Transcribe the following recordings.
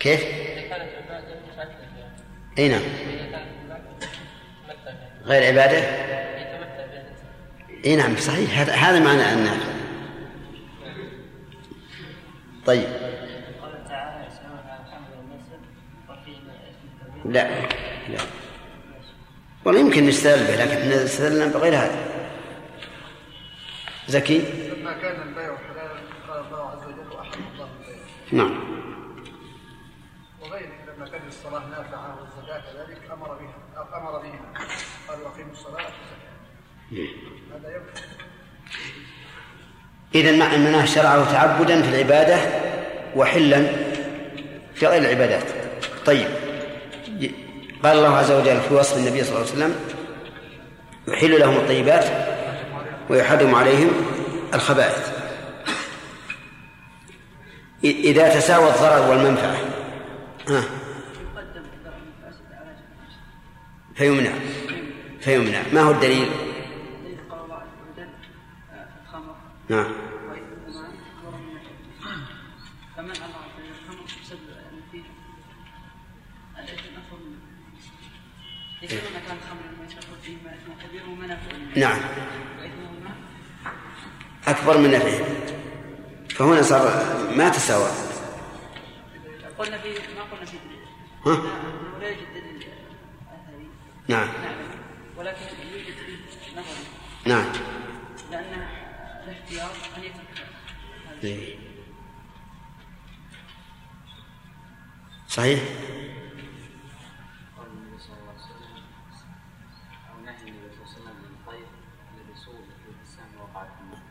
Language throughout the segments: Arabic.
كيف؟ إي نعم. غير عبادة؟ إي نعم صحيح. هذا هذا معنى النافع طيب. لا لا. والله يمكن نستدل به لكن إحنا استدلنا بغير هذا. زكي؟ لما كان البيع حلالا قال الله عز وجل واحل الله البيع. نعم. الصلاة نافعة والزكاة كذلك أمر بها أو أمر بها. قال وأقيموا الصلاة والزكاة. هذا يكفي إذا مع أننا شرعه تعبدا في العبادة وحلا في غير العبادات. طيب. قال الله عز وجل في وصف النبي صلى الله عليه وسلم يحل لهم الطيبات ويحرم عليهم الخبائث. إذا تساوى الضرر والمنفعة. ها. فيمنع فيمنع ما هو الدليل؟ نعم نعم أكبر من نفعه فهنا صار ما تساوى قلنا في ما قلنا في ها؟ لا أثري نعم. ولكن يوجد دليل نظري. نعم. لأن الاختيار أن يترك هذا إيه. صحيح؟ قال النبي صلى الله عليه وسلم أو نهي النبي صلى الله عليه وسلم من الطير الذي سوء في السهم وقع في النار.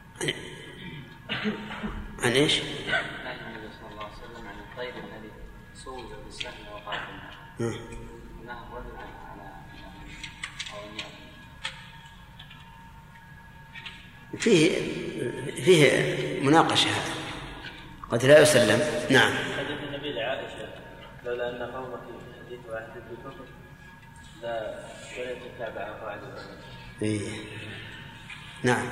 عن إيش؟ نهي النبي صلى الله عليه وسلم عن الطير الذي سوء في السهم وقع في النار. فيه فيه مناقشة هذا. قد لا يسلم. نعم. حديث النبي لعائشة لولا أن قومك حديث واحد بالكفر لا وليت تتابع العلماء إيه. نعم.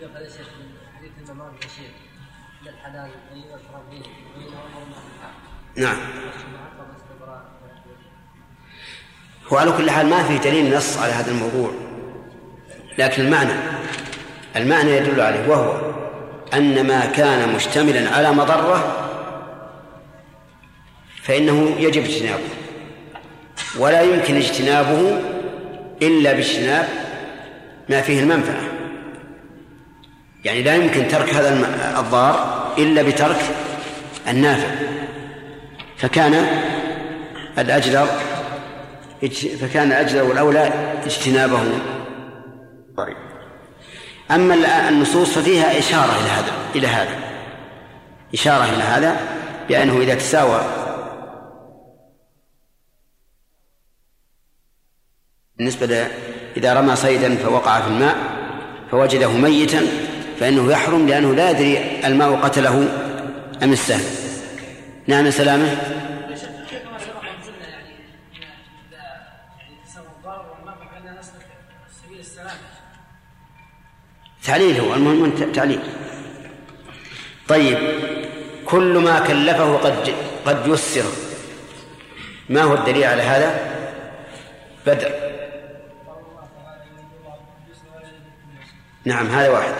يقول يا شيخ من حديث الإمام بشير من الحلال أن يفرغ به بين أمر المحرم نعم. معقب استبراء هو على كل حال ما في دليل نص على هذا الموضوع لكن المعنى. المعنى يدل عليه وهو أن ما كان مشتملا على مضرة فإنه يجب اجتنابه ولا يمكن اجتنابه إلا باجتناب ما فيه المنفعة. يعني لا يمكن ترك هذا الضار إلا بترك النافع. فكان الأجدر فكان الأجدر والأولى اجتنابه. أما ال- النصوص ففيها إشارة إلى هذا إلى هذا. إشارة إلى هذا بأنه إذا تساوى بالنسبة إذا رمى صيدا فوقع في الماء فوجده ميتا فإنه يحرم لأنه لا يدري الماء قتله أم السهم. نعم سلامة. تعليل هو المهم تعليل. طيب كل ما كلفه قد قد يسر. ما هو الدليل على هذا؟ بدر نعم هذا واحد.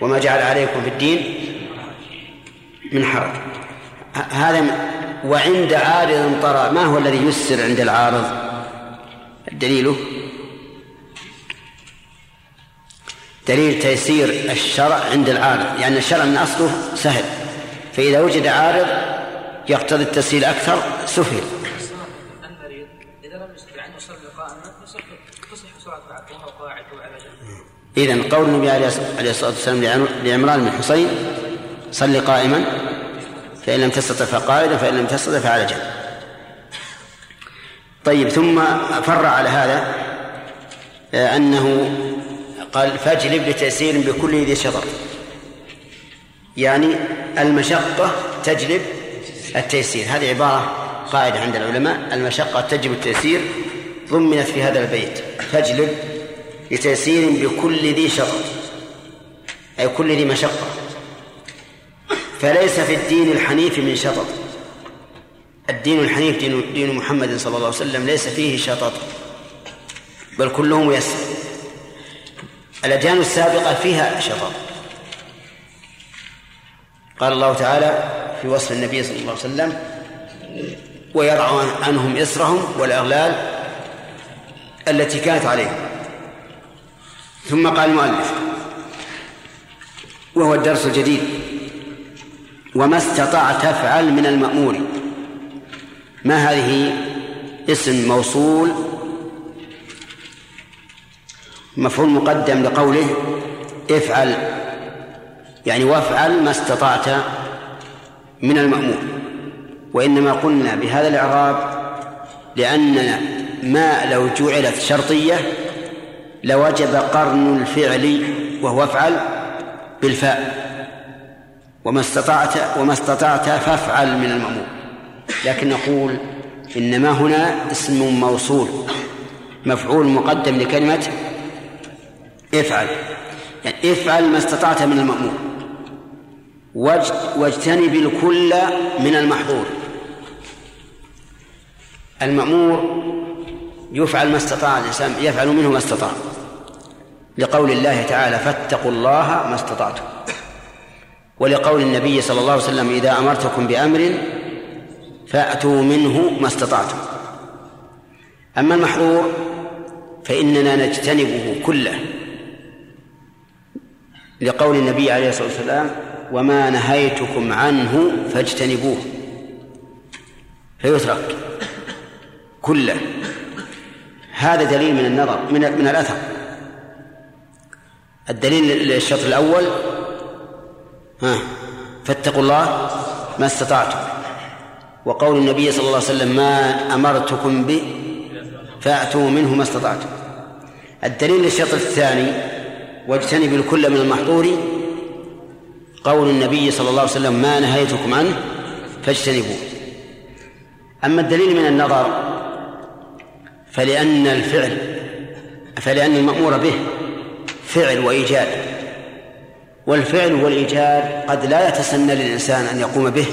وما جعل عليكم في الدين من حرج. هذا وعند عارض طرأ ما هو الذي يسر عند العارض؟ دليله دليل تيسير الشرع عند العارض يعني الشرع من أصله سهل. فإذا وجد عارض يقتضي التسهيل أكثر سهل. إذا قول النبي عليه الص- عليه الصلاة والسلام لعم- لعمران بن حسين صل قائما فإن لم تستطع فقائدا فإن لم تستطع فعلى جنب. طيب ثم فرع على هذا آه، أنه قال فاجلب لتيسير بكل ذي شطر. يعني المشقة تجلب التيسير. هذه عبارة قاعدة عند العلماء. المشقة تجلب التيسير ضمنت في هذا البيت. فاجلب لتيسير بكل ذي شطر. أي كل ذي مشقة. فليس في الدين الحنيف من شطط. الدين الحنيف دين, دين محمد صلى الله عليه وسلم ليس فيه شطط. بل كله ميسر. الأديان السابقة فيها شطط قال الله تعالى في وصف النبي صلى الله عليه وسلم ويضع عنهم إصرهم والأغلال التي كانت عليهم. ثم قال المؤلف وهو الدرس الجديد وما استطعت تفعل من المأمور. ما هذه؟ اسم موصول مفعول مقدم لقوله افعل يعني وافعل ما استطعت من المأمور. وإنما قلنا بهذا الإعراب لأن ما لو جعلت شرطية لوجب قرن الفعل وهو افعل بالفاء. وما استطعت وما استطعت فافعل من المأمور. لكن نقول إنما هنا اسم موصول مفعول مقدم لكلمة افعل. يعني افعل ما استطعت من المأمور. واجتنب الكل من المحظور. المأمور يفعل ما استطاع الإنسان يفعل منه ما استطاع. لقول الله تعالى فاتقوا الله ما استطعتم. ولقول النبي صلى الله عليه وسلم إذا أمرتكم بأمر فأتوا منه ما استطعتم. أما المحظور فإننا نجتنبه كله. لقول النبي عليه الصلاة والسلام وما نهيتكم عنه فاجتنبوه. فيترك كله. هذا دليل من النظر من من الأثر. الدليل الشطر الأول ها فاتقوا الله ما استطعتم. وقول النبي صلى الله عليه وسلم ما أمرتكم به فأتوا منه ما استطعتم. الدليل للشطر الثاني واجتنب الكل من المحظور قول النبي صلى الله عليه وسلم ما نهيتكم عنه فاجتنبوه. أما الدليل من النظر فلأن الفعل فلأن المأمور به فعل وإيجاد والفعل والإيجاد قد لا يتسنى للإنسان أن يقوم به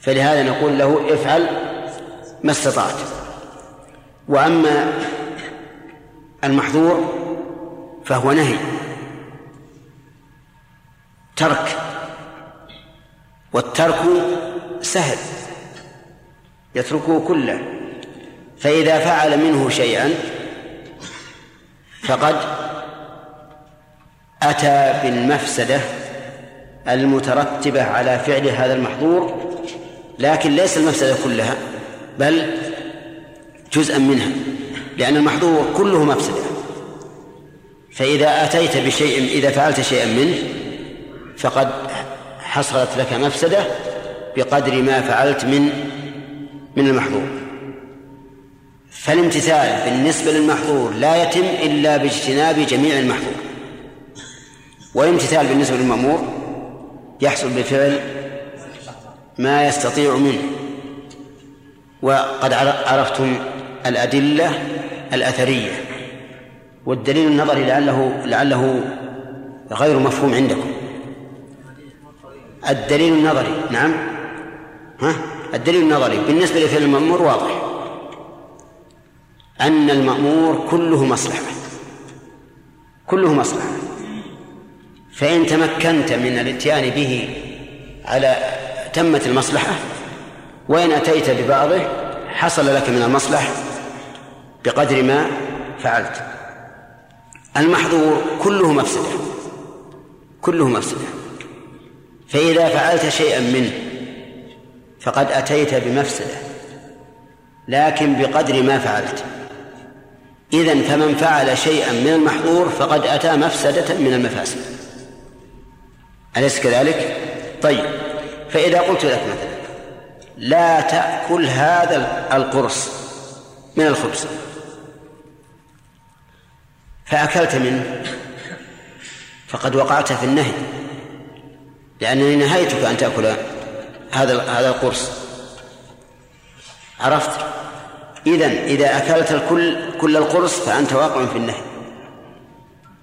فلهذا نقول له افعل ما استطعت. وأما المحظور فهو نهي. ترك. والترك سهل. يتركه كله. فإذا فعل منه شيئا فقد أتى بالمفسدة المترتبة على فعل هذا المحظور لكن ليس المفسدة كلها بل جزءا منها لأن المحظور كله مفسدة. فإذا أتيت بشيء إذا فعلت شيئا منه فقد حصلت لك مفسدة بقدر ما فعلت من من المحظور. فالامتثال بالنسبة للمحظور لا يتم إلا باجتناب جميع المحظور. والامتثال بالنسبة للمأمور يحصل بفعل ما يستطيع منه. وقد عرفتم الأدلة الأثرية. والدليل النظري لعله لعله غير مفهوم عندكم. الدليل النظري نعم. ها؟ الدليل النظري بالنسبة لفعل المأمور واضح. أن المأمور كله مصلحة. كله مصلحة. فإن تمكنت من الاتيان به على تمت المصلحة وإن أتيت ببعضه حصل لك من المصلحة بقدر ما فعلت. المحظور كله مفسدة كله مفسدة فإذا فعلت شيئا منه فقد أتيت بمفسدة لكن بقدر ما فعلت. إذن فمن فعل شيئا من المحظور فقد أتى مفسدة من المفاسد. أليس كذلك؟ طيب فإذا قلت لك مثلا لا تأكل هذا القرص من الخبز. فأكلت منه. فقد وقعت في النهي. لأنني نهيتك أن تأكل هذا هذا القرص. عرفت؟ إذا إذا أكلت الكل كل القرص فأنت واقع في النهي.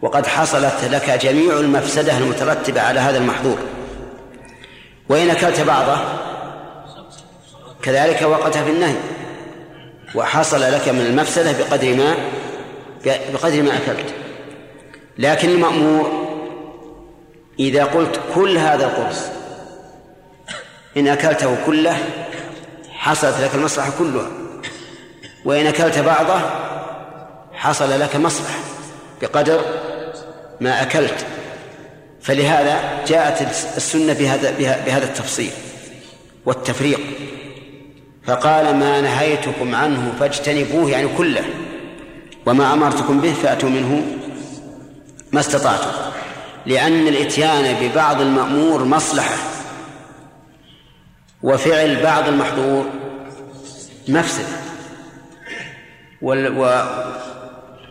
وقد حصلت لك جميع المفسدة المترتبة على هذا المحظور. وإن أكلت بعضه كذلك وقت في النهي. وحصل لك من المفسدة بقدر ما بقدر ما أكلت. لكن المأمور إذا قلت كل هذا القرص إن أكلته كله حصلت لك المصلحة كلها وإن أكلت بعضه حصل لك مصلحة بقدر ما أكلت. فلهذا جاءت السنة بهذا بهذا التفصيل والتفريق. فقال ما نهيتكم عنه فاجتنبوه يعني كله. وما أمرتكم به فأتوا منه ما استطعتم لأن الإتيان ببعض المأمور مصلحة وفعل بعض المحظور مفسد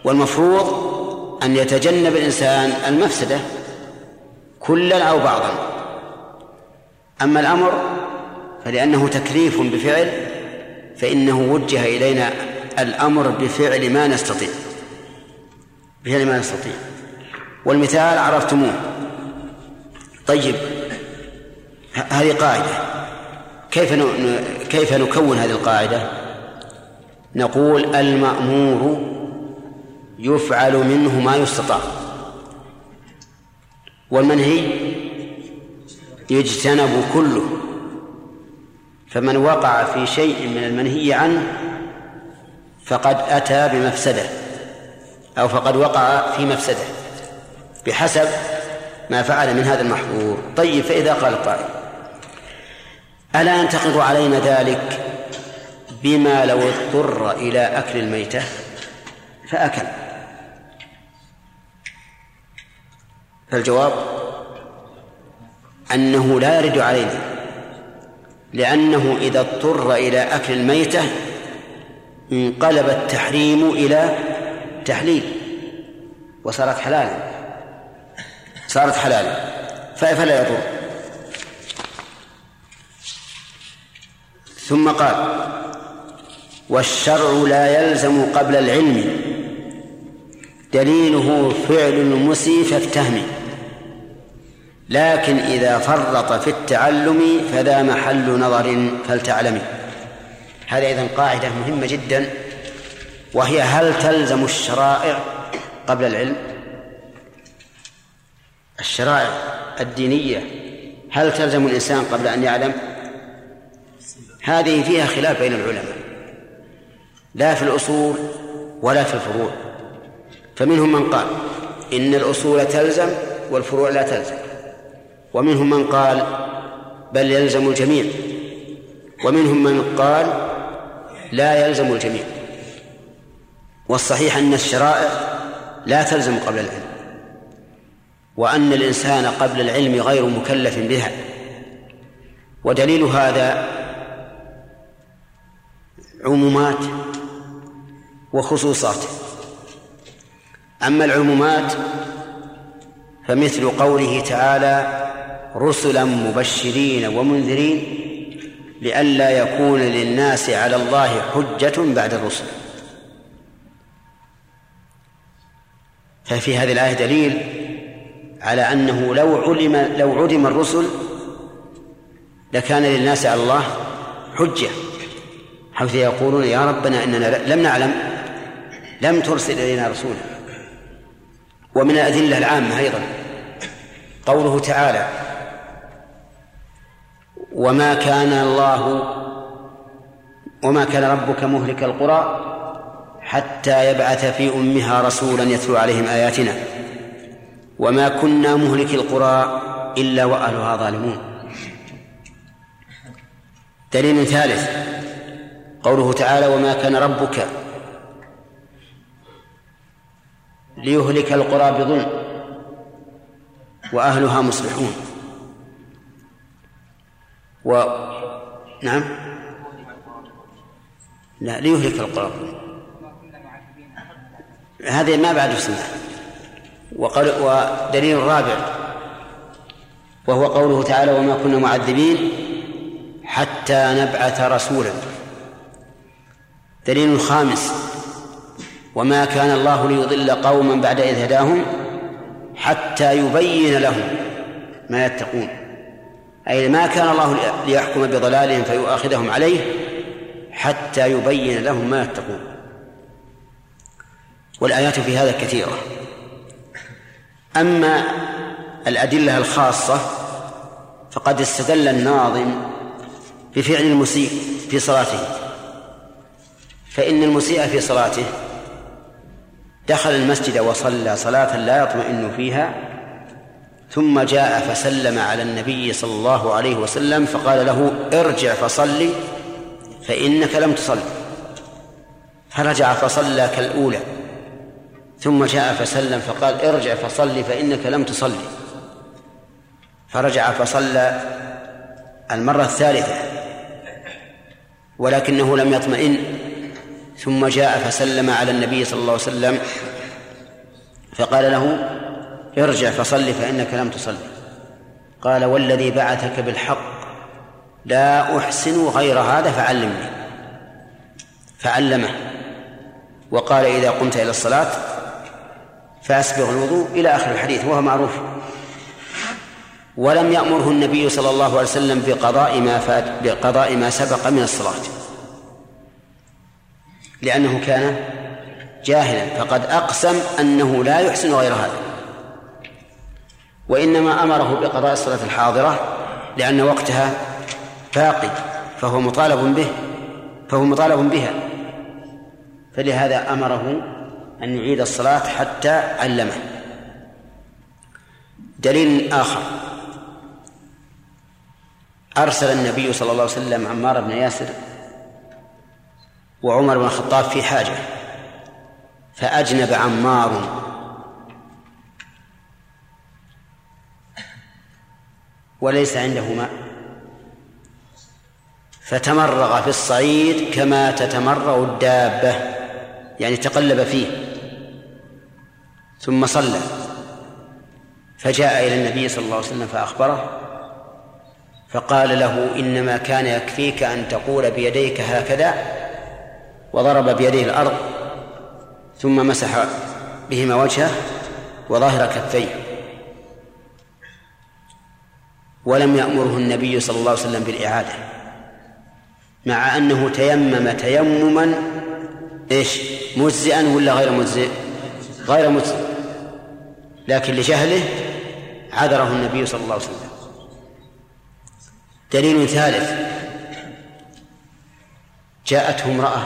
والمفروض أن يتجنب الإنسان المفسدة كلا أو بعضا. أما الأمر فلأنه تكليف بفعل فإنه وجه إلينا الأمر بفعل ما نستطيع. بفعل ما نستطيع. والمثال عرفتموه. طيب هذه قاعدة. كيف كيف نكون هذه القاعدة؟ نقول المأمور يفعل منه ما يستطاع. والمنهي يجتنب كله. فمن وقع في شيء من المنهي عنه فقد أتى بمفسدة أو فقد وقع في مفسدة بحسب ما فعل من هذا المحظور. طيب فإذا قال القائل ألا ينتقض علينا ذلك بما لو اضطر إلى أكل الميتة؟ فأكل. فالجواب أنه لا يرد علينا لأنه إذا اضطر إلى أكل الميتة انقلب التحريم إلى تحليل وصارت حلالا صارت حلالا فلا يضر. ثم قال والشرع لا يلزم قبل العلم. دليله فعل المسيء فافتهمي لكن إذا فرط في التعلم فذا محل نظر فلتعلمي هذا إذن قاعدة مهمة جدا وهي هل تلزم الشرائع قبل العلم؟ الشرائع الدينية هل تلزم الإنسان قبل أن يعلم؟ هذه فيها خلاف بين العلماء لا في الأصول ولا في الفروع. فمنهم من قال إن الأصول تلزم والفروع لا تلزم. ومنهم من قال بل يلزم الجميع. ومنهم من قال لا يلزم الجميع. والصحيح أن الشرائع لا تلزم قبل العلم. وأن الإنسان قبل العلم غير مكلف بها. ودليل هذا عمومات وخصوصات. أما العمومات فمثل قوله تعالى رسلا مبشرين ومنذرين لئلا يكون للناس على الله حجة بعد الرسل. ففي هذه الآية دليل على أنه لو علم لو عدم الرسل لكان للناس على الله حجة حيث يقولون يا ربنا إننا لم نعلم لم ترسل إلينا رسولا. ومن الأدلة العامة أيضا قوله تعالى وما كان الله وما كان ربك مهلك القرى حتى يبعث في أمها رسولا يتلو عليهم آياتنا. وما كنا مهلك القرى إلا وأهلها ظالمون. دليل ثالث. قوله تعالى وما كان ربك ليهلك القرى بظلم وأهلها مصلحون. و نعم. لا ليهلك القرى هذه ما بعد سنة وقال ودليل الرابع وهو قوله تعالى وما كنا معذبين حتى نبعث رسولا دليل الخامس وما كان الله ليضل قوما بعد إذ هداهم حتى يبين لهم ما يتقون أي ما كان الله ليحكم بضلالهم فيؤاخذهم عليه حتى يبين لهم ما يتقون. والآيات في هذا كثيرة. أما الأدلة الخاصة فقد استدل الناظم بفعل المسيء في صلاته. فإن المسيء في صلاته دخل المسجد وصلى صلاة لا يطمئن فيها ثم جاء فسلم على النبي صلى الله عليه وسلم فقال له ارجع فصلي فإنك لم تصل. فرجع فصلى كالأولى. ثم جاء فسلم فقال ارجع فصلي فإنك لم تصلي فرجع فصلى المرة الثالثة ولكنه لم يطمئن. ثم جاء فسلم على النبي صلى الله عليه وسلم فقال له ارجع فصل فإنك لم تصل قال والذي بعثك بالحق لا أحسن غير هذا فعلمني. فعلمه. وقال إذا قمت إلى الصلاة فأسبغ الوضوء إلى آخر الحديث وهو معروف. ولم يأمره النبي صلى الله عليه وسلم بقضاء ما فات بقضاء ما سبق من الصلاة. لأنه كان جاهلا فقد أقسم أنه لا يحسن غير هذا. وإنما أمره بقضاء الصلاة الحاضرة لأن وقتها باقي فهو مطالب به فهو مطالب بها. فلهذا أمره أن يعيد الصلاة حتى علمه. دليل آخر. أرسل النبي صلى الله عليه وسلم عمار بن ياسر وعمر بن الخطاب في حاجة فأجنب عمار وليس عنده ماء فتمرغ في الصعيد كما تتمرغ الدابة يعني تقلب فيه. ثم صلى. فجاء إلى النبي صلى الله عليه وسلم فأخبره فقال له إنما كان يكفيك أن تقول بيديك هكذا وضرب بيديه الأرض ثم مسح بهما وجهه وظاهر كفيه. ولم يأمره النبي صلى الله عليه وسلم بالإعادة مع أنه تيمم تيمما إيش؟ مجزئا ولا غير مجزئ؟ غير مجزئ. لكن لجهله عذره النبي صلى الله عليه وسلم. دليل ثالث. جاءته امرأة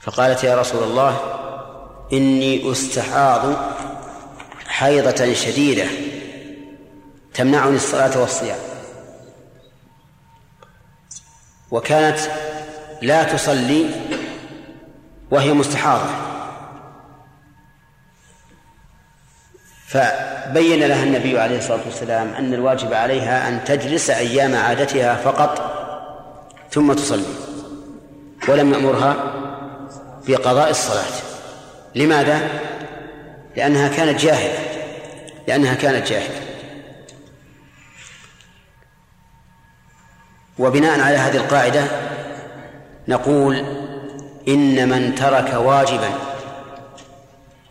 فقالت يا رسول الله إني أستحاض حيضة شديدة. تمنعني الصلاة والصيام. وكانت لا تصلي وهي مستحاضة. فبين لها النبي عليه الصلاة والسلام أن الواجب عليها أن تجلس أيام عادتها فقط ثم تصلي ولم يأمرها بقضاء الصلاة. لماذا؟ لأنها كانت جاهلة لأنها كانت جاهلة. وبناء على هذه القاعدة نقول إن من ترك واجبا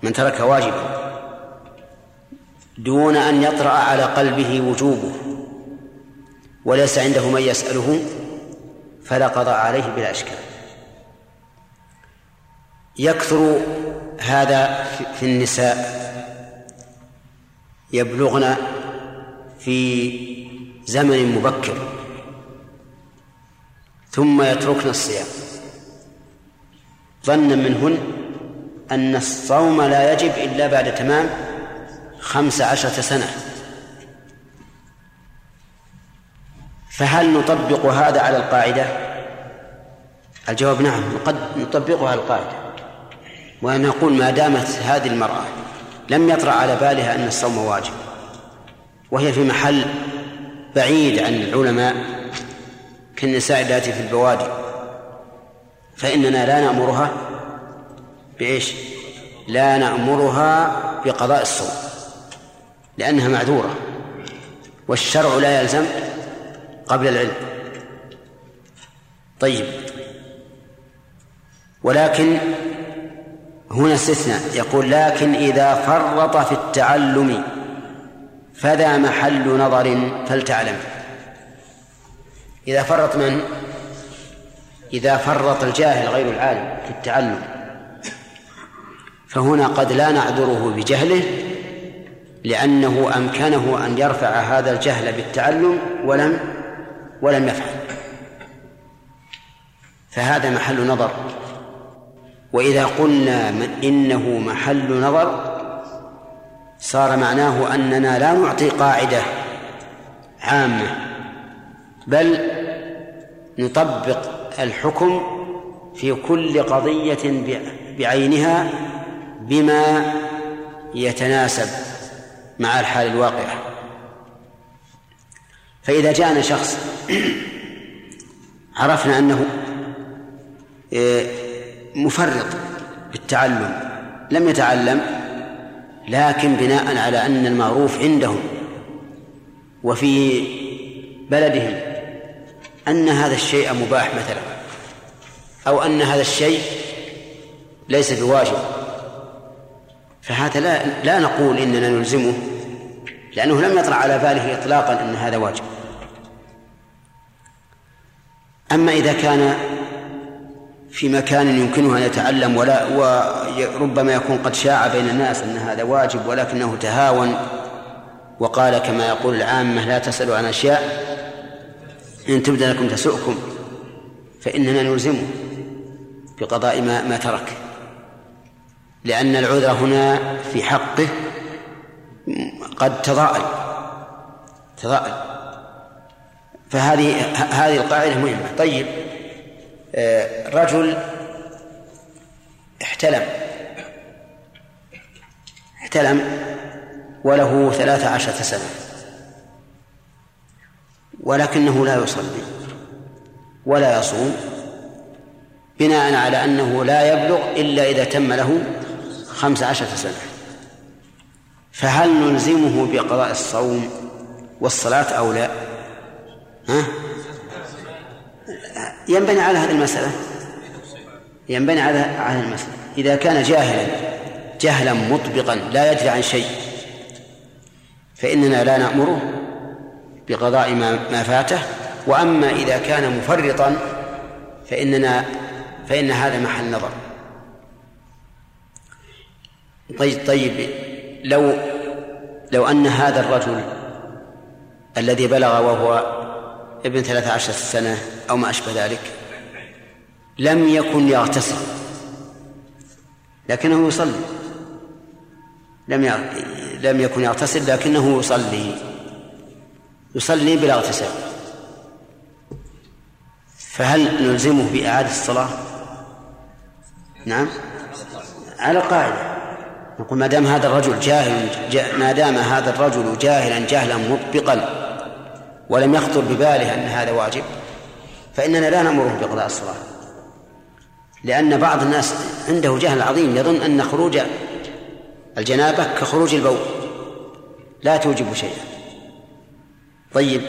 من ترك واجبا دون أن يطرأ على قلبه وجوبه وليس عنده من يسأله فلا قضاء عليه بلا إشكال. يكثر هذا في النساء يبلغن في زمن مبكر ثم يتركن الصيام. ظنا منهن أن الصوم لا يجب إلا بعد تمام خمس عشرة سنة. فهل نطبق هذا على القاعدة؟ الجواب نعم قد نطبقها على القاعدة. ونقول ما دامت هذه المرأة لم يطرأ على بالها أن الصوم واجب وهي في محل بعيد عن العلماء كالنساء اللاتي في البوادي. فإننا لا نأمرها بإيش؟ لا نأمرها بقضاء الصوم لأنها معذورة والشرع لا يلزم قبل العلم. طيب. ولكن هنا استثناء يقول لكن إذا فرط في التعلم فذا محل نظر فلتعلم إذا فرط من؟ إذا فرط الجاهل غير العالم في التعلم. فهنا قد لا نعذره بجهله لأنه أمكنه أن يرفع هذا الجهل بالتعلم ولم ولم يفعل. فهذا محل نظر. وإذا قلنا إنه محل نظر صار معناه أننا لا نعطي قاعدة عامة. بل نطبق الحكم في كل قضية بعينها بما يتناسب مع الحال الواقعة فإذا جاءنا شخص عرفنا أنه إيه، مفرط بالتعلم لم يتعلم لكن بناء على أن المعروف عندهم وفي بلدهم أن هذا الشيء مباح مثلا أو أن هذا الشيء ليس بواجب. فهذا لا لا نقول إننا نلزمه لأنه لم يطرأ على باله إطلاقا أن هذا واجب. أما إذا كان في مكان يمكنه أن يتعلم ولا وربما يكون قد شاع بين الناس أن هذا واجب ولكنه تهاون وقال كما يقول العامة لا تسألوا عن أشياء إن تبدأ لكم تسؤكم فإننا نلزمه بقضاء ما, ما ترك. لأن العذر هنا في حقه قد تضاءل تضاءل. فهذه هذه القاعدة مهمة. طيب آه، رجل احتلم احتلم وله ثلاث عشرة سنة. ولكنه لا يصلي ولا يصوم بناء على أنه لا يبلغ إلا إذا تم له خمس عشرة سنة. فهل نلزمه بقضاء الصوم والصلاة أو لا؟ ها؟ ينبني على هذه المسألة. ينبني على هذه المسألة. إذا كان جاهلا جهلا مطبقا لا يدري عن شيء فإننا لا نأمره بقضاء ما ما فاته وأما إذا كان مفرطا فإننا فإن هذا محل نظر. طيب طيب لو لو أن هذا الرجل الذي بلغ وهو ابن ثلاث عشر سنة أو ما أشبه ذلك لم يكن يغتسل لكنه يصلي لم لم يكن يغتسل لكنه يصلي. يصلي بلا اغتسال. فهل نلزمه بإعادة الصلاة؟ نعم. على قاعدة نقول ما دام هذا الرجل جاهل ما دام هذا الرجل جاهلا جهلا مطبقا ولم يخطر بباله أن هذا واجب فإننا لا نأمره بقضاء الصلاة. لأن بعض الناس عنده جهل عظيم يظن أن خروج الجنابة كخروج البول. لا توجب شيئا. طيب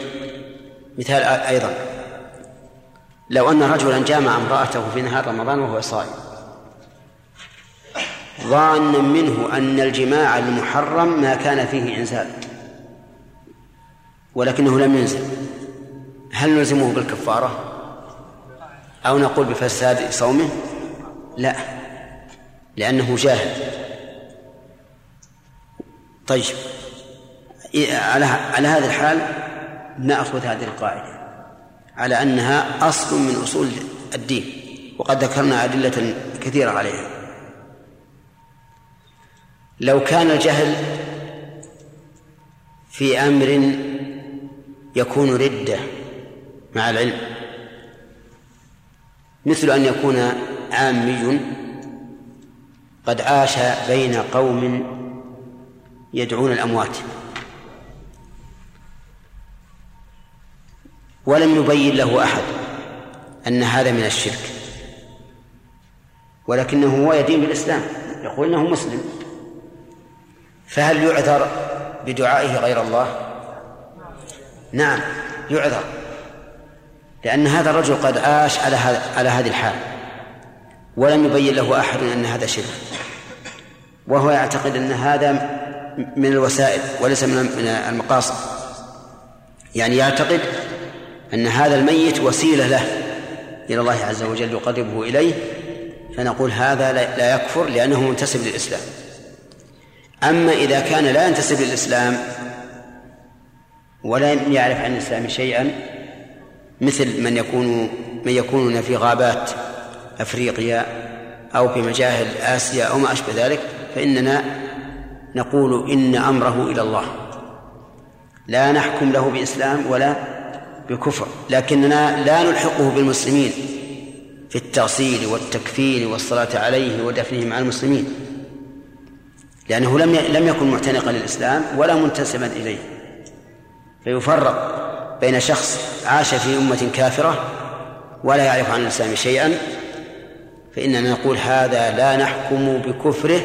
مثال أيضا. لو أن رجلا جامع امرأته في نهار رمضان وهو صائم ظانا منه أن الجماع المحرم ما كان فيه إنزال ولكنه لم ينزل هل نلزمه بالكفارة؟ أو نقول بفساد صومه؟ لا لأنه جاهل. طيب على على هذا الحال نأخذ هذه القاعدة على أنها أصل من أصول الدين وقد ذكرنا أدلة كثيرة عليها. لو كان الجهل في أمر يكون ردة مع العلم مثل أن يكون عامي قد عاش بين قوم يدعون الأموات. ولم يبين له أحد أن هذا من الشرك. ولكنه هو يدين بالإسلام يقول إنه مسلم. فهل يعذر بدعائه غير الله؟ نعم يعذر لأن هذا الرجل قد عاش على على هذه الحال. ولم يبين له أحد أن هذا شرك. وهو يعتقد أن هذا من الوسائل وليس من من المقاصد. يعني يعتقد أن هذا الميت وسيلة له إلى الله عز وجل يقربه إليه فنقول هذا لا يكفر لأنه منتسب للإسلام. أما إذا كان لا ينتسب للإسلام ولا يعرف عن الإسلام شيئا مثل من يكون من يكونون في غابات أفريقيا أو في مجاهل آسيا أو ما أشبه ذلك فإننا نقول إن أمره إلى الله. لا نحكم له بإسلام ولا بكفر لكننا لا نلحقه بالمسلمين في التغسيل والتكفير والصلاة عليه ودفنه مع المسلمين. لأنه لم لم يكن معتنقا للإسلام ولا منتسبا إليه. فيفرق بين شخص عاش في أمة كافرة ولا يعرف عن الإسلام شيئا فإننا نقول هذا لا نحكم بكفره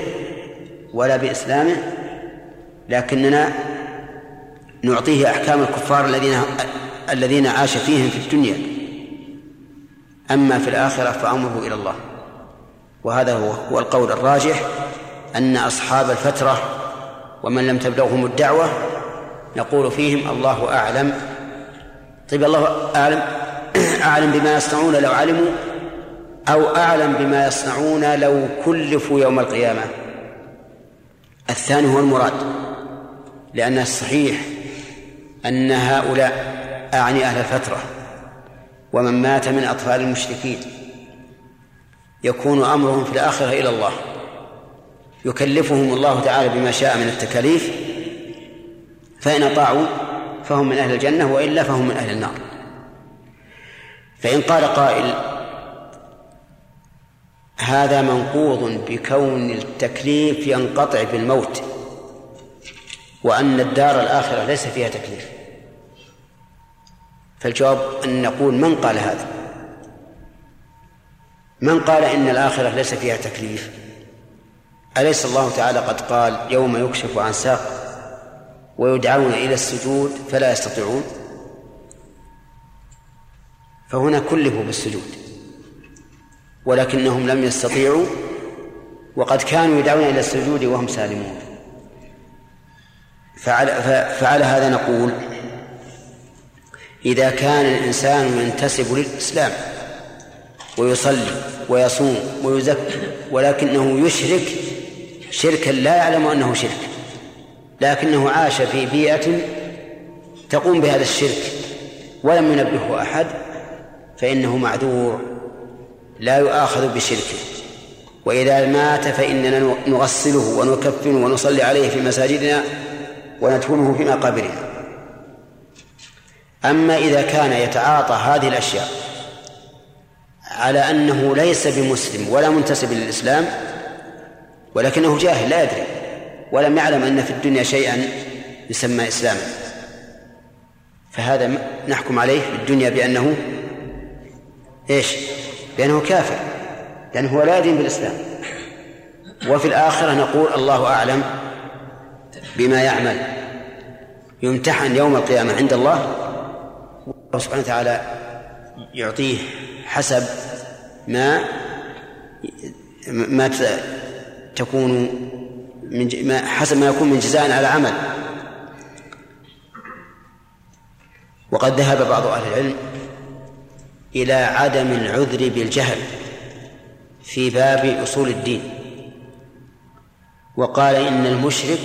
ولا بإسلامه لكننا نعطيه أحكام الكفار الذين الذين عاش فيهم في الدنيا. أما في الآخرة فأمره إلى الله. وهذا هو, هو القول الراجح أن أصحاب الفترة ومن لم تبلغهم الدعوة نقول فيهم الله أعلم. طيب الله أعلم أعلم بما يصنعون لو علموا أو أعلم بما يصنعون لو كلفوا يوم القيامة. الثاني هو المراد. لأن الصحيح أن هؤلاء أعني أهل الفترة. ومن مات من أطفال المشركين. يكون أمرهم في الآخرة إلى الله. يكلفهم الله تعالى بما شاء من التكاليف. فإن أطاعوا فهم من أهل الجنة وإلا فهم من أهل النار. فإن قال قائل هذا منقوض بكون التكليف ينقطع بالموت وأن الدار الآخرة ليس فيها تكليف. فالجواب أن نقول من قال هذا؟ من قال إن الآخرة ليس فيها تكليف؟ أليس الله تعالى قد قال يوم يكشف عن ساق ويدعون إلى السجود فلا يستطيعون؟ فهنا كلفوا بالسجود ولكنهم لم يستطيعوا وقد كانوا يدعون إلى السجود وهم سالمون. فعلى, فعلى هذا نقول إذا كان الإنسان ينتسب للإسلام ويصلي ويصوم ويزكي ولكنه يشرك شركا لا يعلم أنه شرك لكنه عاش في بيئة تقوم بهذا الشرك ولم ينبهه أحد فإنه معذور لا يؤاخذ بشركه. وإذا مات فإننا نغسله ونكفنه ونصلي عليه في مساجدنا وندفنه في مقابرنا. أما إذا كان يتعاطى هذه الأشياء على أنه ليس بمسلم ولا منتسب للإسلام ولكنه جاهل لا يدري ولم يعلم أن في الدنيا شيئا يسمى إسلاما. فهذا نحكم عليه في الدنيا بأنه إيش؟ بأنه كافر لأنه هو لا يدين بالإسلام. وفي الآخرة نقول الله أعلم بما يعمل. يمتحن يوم القيامة عند الله الله سبحانه وتعالى يعطيه حسب ما ما تكون من ما حسب ما يكون من جزاء على عمل. وقد ذهب بعض أهل العلم إلى عدم العذر بالجهل في باب أصول الدين. وقال إن المشرك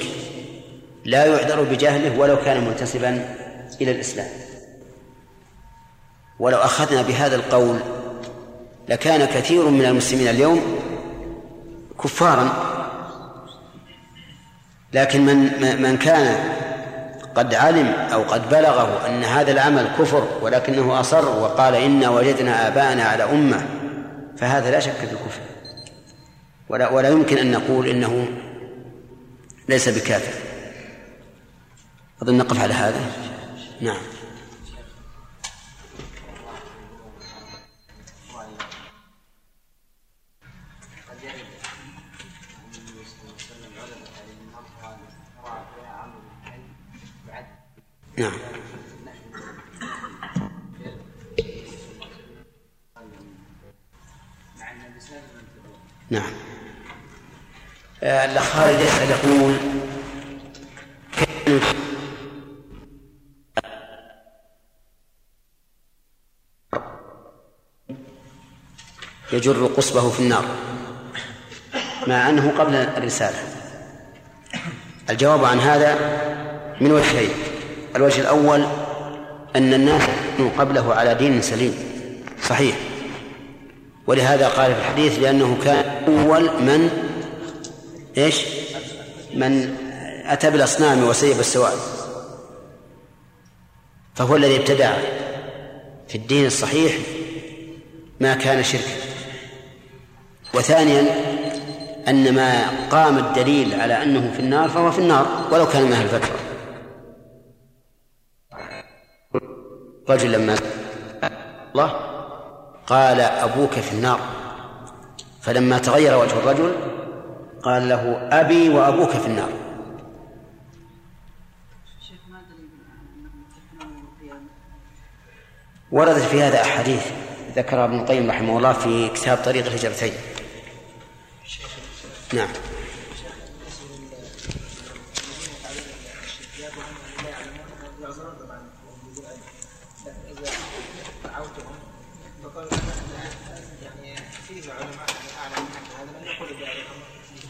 لا يعذر بجهله ولو كان منتسبا إلى الإسلام. ولو أخذنا بهذا القول لكان كثير من المسلمين اليوم كفارا. لكن من من كان قد علم أو قد بلغه أن هذا العمل كفر ولكنه أصر وقال إنا وجدنا آباءنا على أمة فهذا لا شك في الكفر. ولا, ولا يمكن أن نقول إنه ليس بكافر. أظن نقف على هذا. نعم. نعم. نعم. آه، الأخ خالد يسأل يقول يجر قصبه في النار مع أنه قبل الرسالة. الجواب عن هذا من وجهين. الوجه الأول أن الناس كانوا قبله على دين سليم. صحيح. ولهذا قال في الحديث لأنه كان أول من إيش؟ من أتى بالأصنام وسيب السواد. فهو الذي ابتدع في الدين الصحيح ما كان شركا. وثانيا أن ما قام الدليل على أنه في النار فهو في النار ولو كان من أهل الفترة رجل لما الله قال أبوك في النار فلما تغير وجه الرجل قال له أبي وأبوك في النار. وردت في هذا أحاديث ذكرها ابن القيم رحمه الله في كتاب طريق الهجرتين. نعم.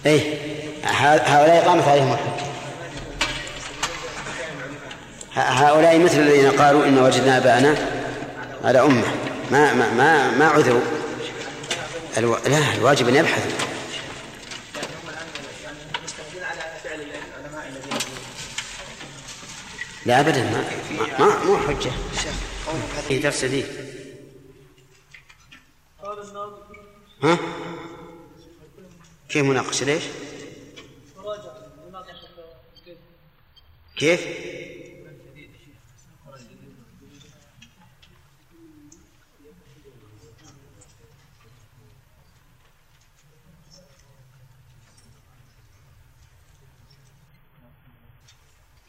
اي هؤلاء قامت عليهم الحجه ه- هؤلاء مثل الذين قالوا إن وجدنا آباءنا على أمة. ما ما ما, ما عذروا. ألو... لا الواجب أن يبحثوا. لا ابدا ما ما, مو حجة. في درس الناظم ها؟ كيف مناقشة ليش؟ مناقشة كيف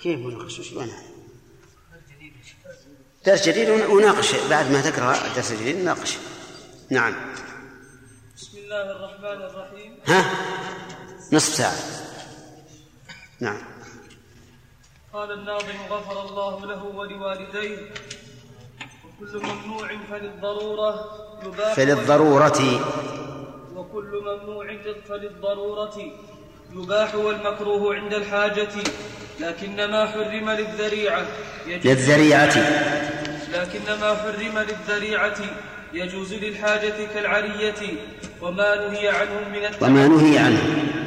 كيف؟ مناقشة وش معناها؟ درس جديد ون- وناقش بعد ما تقرأ الدرس الجديد نناقش نعم الله الرحمن الرحيم. ها؟ نصف ساعة. نعم. قال الناظم غفر الله له ولوالديه. وكل ممنوع فللضرورة يباح فللضرورة. وكل ممنوع فللضرورة يباح والمكروه عند الحاجة. لكن ما حرم للذريعة يجوز للذريعة. لكن ما حرم للذريعة يجوز للحاجة كالعرية. وما نهي عنه من التعبد. وما نهي عنه.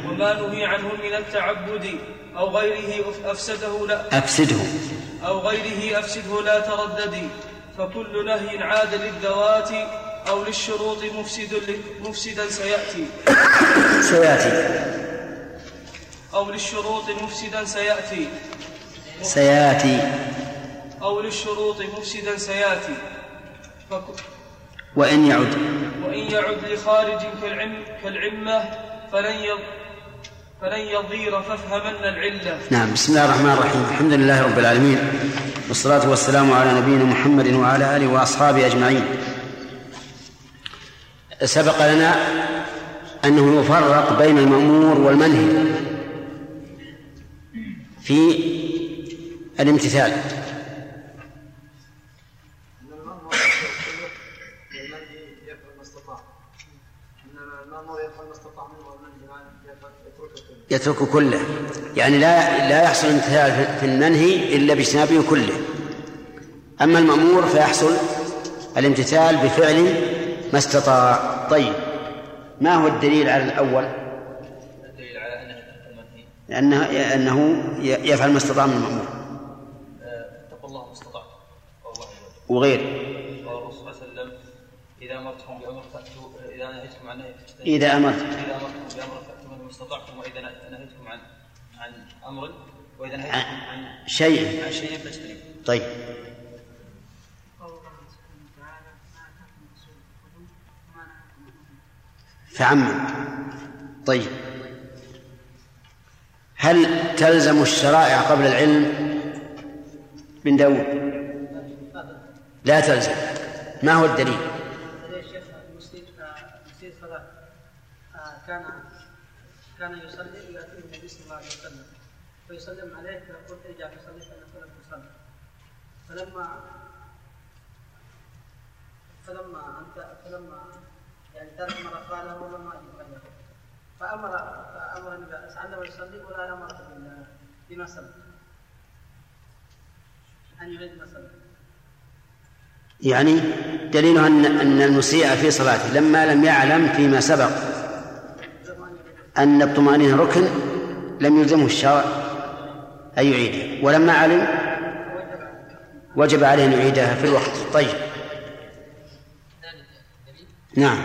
وما نهي عنه من التعبد. أو غيره أف- أفسده لا. أفسده. أو غيره أفسده لا ترددي فكل نهي عاد للذوات أو للشروط مفسد مفسدا سيأتي. سيأتي. أو للشروط مفسدا سيأتي. سيأتي. أو للشروط مفسدا سيأتي. وإن يعد. وإن يعد لخارج كالعم كالعمة فلن يض فلن يضير فافهمن العلة. نعم بسم الله الرحمن الرحيم. الحمد لله رب العالمين والصلاة والسلام على نبينا محمد وعلى آله وأصحابه أجمعين. سبق لنا أنه يفرق بين المأمور والمنهي في الامتثال. يترك كله. يعني لا لا يحصل الامتثال في- المنهي إلا باجتنابه كله. أما المأمور فيحصل الامتثال بفعل ما استطاع. طيب ما هو الدليل على الأول؟ الدليل على أنه المنهي. لأنه أنه يفعل ما استطاع من المأمور. اتقوا الله ما استطعتم وغير. الرسول صلى الله عليه وسلم إذا امرتكم بأمر فاتوا إذا نهيتكم عن إذا أمرت. إذا امرتكم بأمر استطعتم وإذا نهيتكم عن عن أمر وإذا نهيتكم عن شيء. عن شيء فاجتنبوا طيب. فعمم طيب. هل تلزم الشرائع قبل العلم بن داود لا تلزم. ما هو الدليل؟ آه، كان كان يصلي ويأتيه النبي صلى الله عليه وسلم فيسلم عليه فيقول ارجع فصلي فإنك لم تصلي فلما فلما أنت فلما يعني ترك ما قاله ولم يغيره فأمر فأمر النبي عندما يصلي ولا بال- بما سبق أن يعيد ما سبق يعني دليله أن أن المسيء في صلاته لما لم يعلم فيما سبق. أن الطمأنينة ركن لم يلزمه الشرع أن يعيدها ولما علم وجب عليه أن يعيدها في الوقت. طيب. نعم.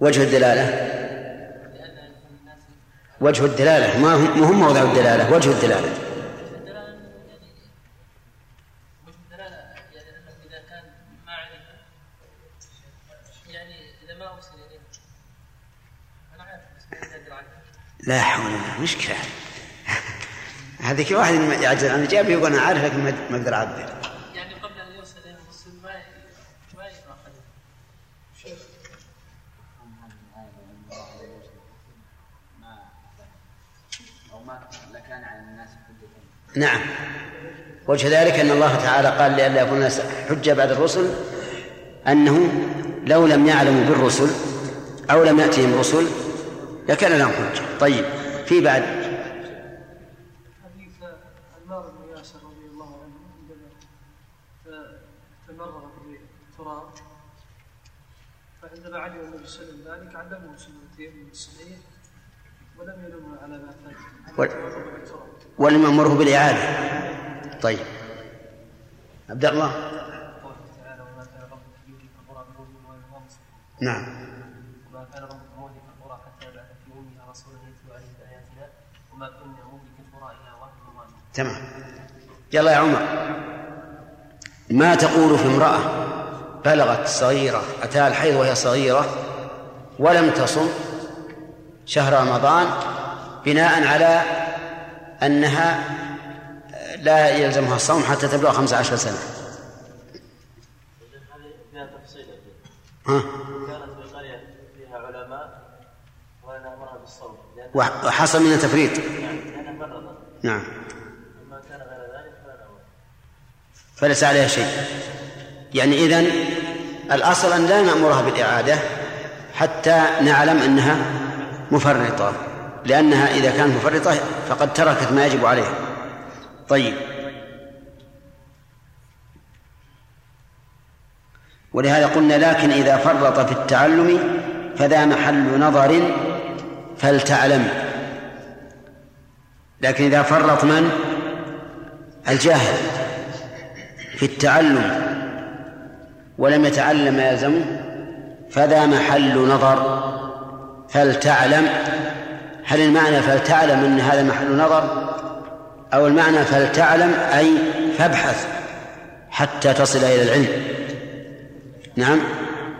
وجه الدلالة. وجه الدلالة. ما هو موضع الدلالة؟ وجه الدلالة يعني وجه الدلالة يعني أنه إذا كان ما علم يعني إذا ما أرسل إليه أنا عارف بس ما أقدر عنه لا حول ولا مشكلة. هذا كل واحد يعجز. عن الإجابة يقول أنا عارف لكن ما ما أقدر أعبر. يعني قبل أن يرسل إليه الرسل ما ما نعم. وجه ذلك أن الله تعالى قال لئلا يكون الناس حجة بعد الرسل أنه لو لم يعلموا بالرسل أو لم يأتهم رسل لكان لهم حجة. طيب في بعد. حديث عمار بن ياسر رضي الله عنه عندما تمرغ بالتراب فعندما علم النبي صلى الله عليه وسلم ذلك علمه سنتين من الصحيح ولم يلمه على ما فات. ولم يأمره بالإعادة. طيب. عبد الله؟ قوله تعالى وما كان ربك ليهلك القرى بظلم ولا غمس نعم وما كان ربك مهلك القرى حتى بعث في امها رسولا يتلو عليهم اياتنا وما كنا مهلك القرى الا واهلها ظالمون تمام. يلا يا عمر. ما تقول في امرأة بلغت صغيرة أتاها الحيض وهي صغيرة ولم تصم شهر رمضان بناء على أنها لا يلزمها الصوم حتى تبلغ خمس عشر سنة. ها كانت في قرية فيها علماء وأنا أمرها بالصوم لأن وحصل من تفريط. نعم. فليس عليها شيء. يعني إذن الأصل أن لا نأمرها بالإعادة حتى نعلم أنها مفرطة. لأنها إذا كانت مفرطة فقد تركت ما يجب عليها. طيب. ولهذا قلنا لكن إذا فرط في التعلم فذا محل نظر فلتعلم. لكن إذا فرط من؟ الجاهل في التعلم. ولم يتعلم ما يلزمه فذا محل نظر. فلتعلم. هل المعنى فلتعلم أن هذا محل نظر؟ أو المعنى فلتعلم أي فابحث حتى تصل إلى العلم. نعم؟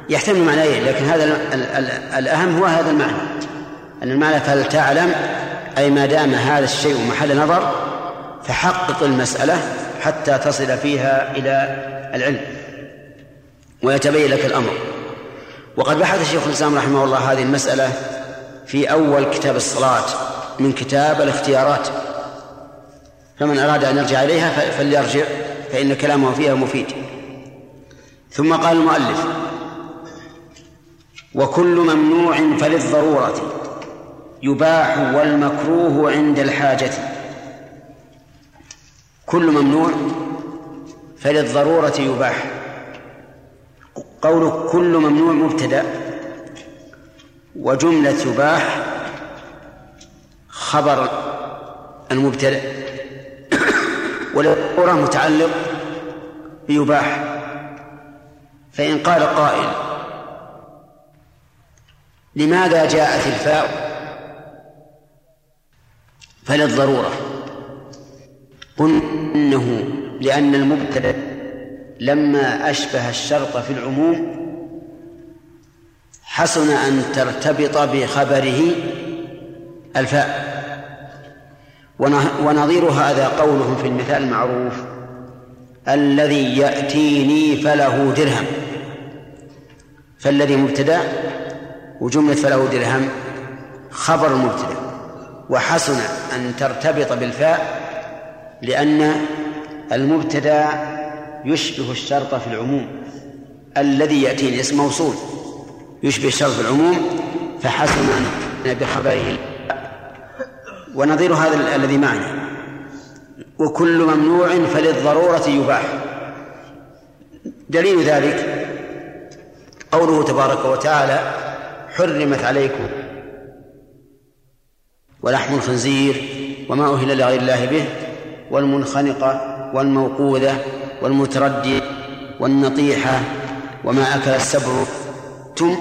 يحتمل معنيين لكن هذا ال- ال- ال- الأهم هو هذا المعنى. أن المعنى فلتعلم أي ما دام هذا الشيء محل نظر فحقق المسألة حتى تصل فيها إلى العلم. ويتبين لك الأمر. وقد بحث شيخ الإسلام رحمه الله هذه المسألة في أول كتاب الصلاة من كتاب الاختيارات. فمن أراد أن يرجع إليها ف- فليرجع فإن كلامه فيها مفيد. ثم قال المؤلف وكل ممنوع فللضرورة. يباح والمكروه عند الحاجة. كل ممنوع فللضرورة يباح. قول كل ممنوع مبتدأ. وجملة يباح خبر المبتدأ. والضرورة متعلق بيباح. فإن قال قائل لماذا جاءت الفاء؟ فللضرورة. قل إنه لأن المبتدأ لما أشبه الشرط في العموم حسن أن ترتبط بخبره الفاء. ونظير هذا قولهم في المثال المعروف الذي يأتيني فله درهم. فالذي مبتدأ وجملة فله درهم خبر المبتدأ. وحسن أن ترتبط بالفاء لأن المبتدا يشبه الشرط في العموم. الذي يأتي الاسم موصول يشبه الشرط في العموم فحسن بخبره. ونظير هذا الذي معنا. وكل ممنوع فللضرورة يباح. دليل ذلك قوله تبارك وتعالى حرمت عليكم ولحم الخنزير وما أهل لغير الله به والمنخنقة والموقوذة والمتردي والنطيحة وما أكل السبع تم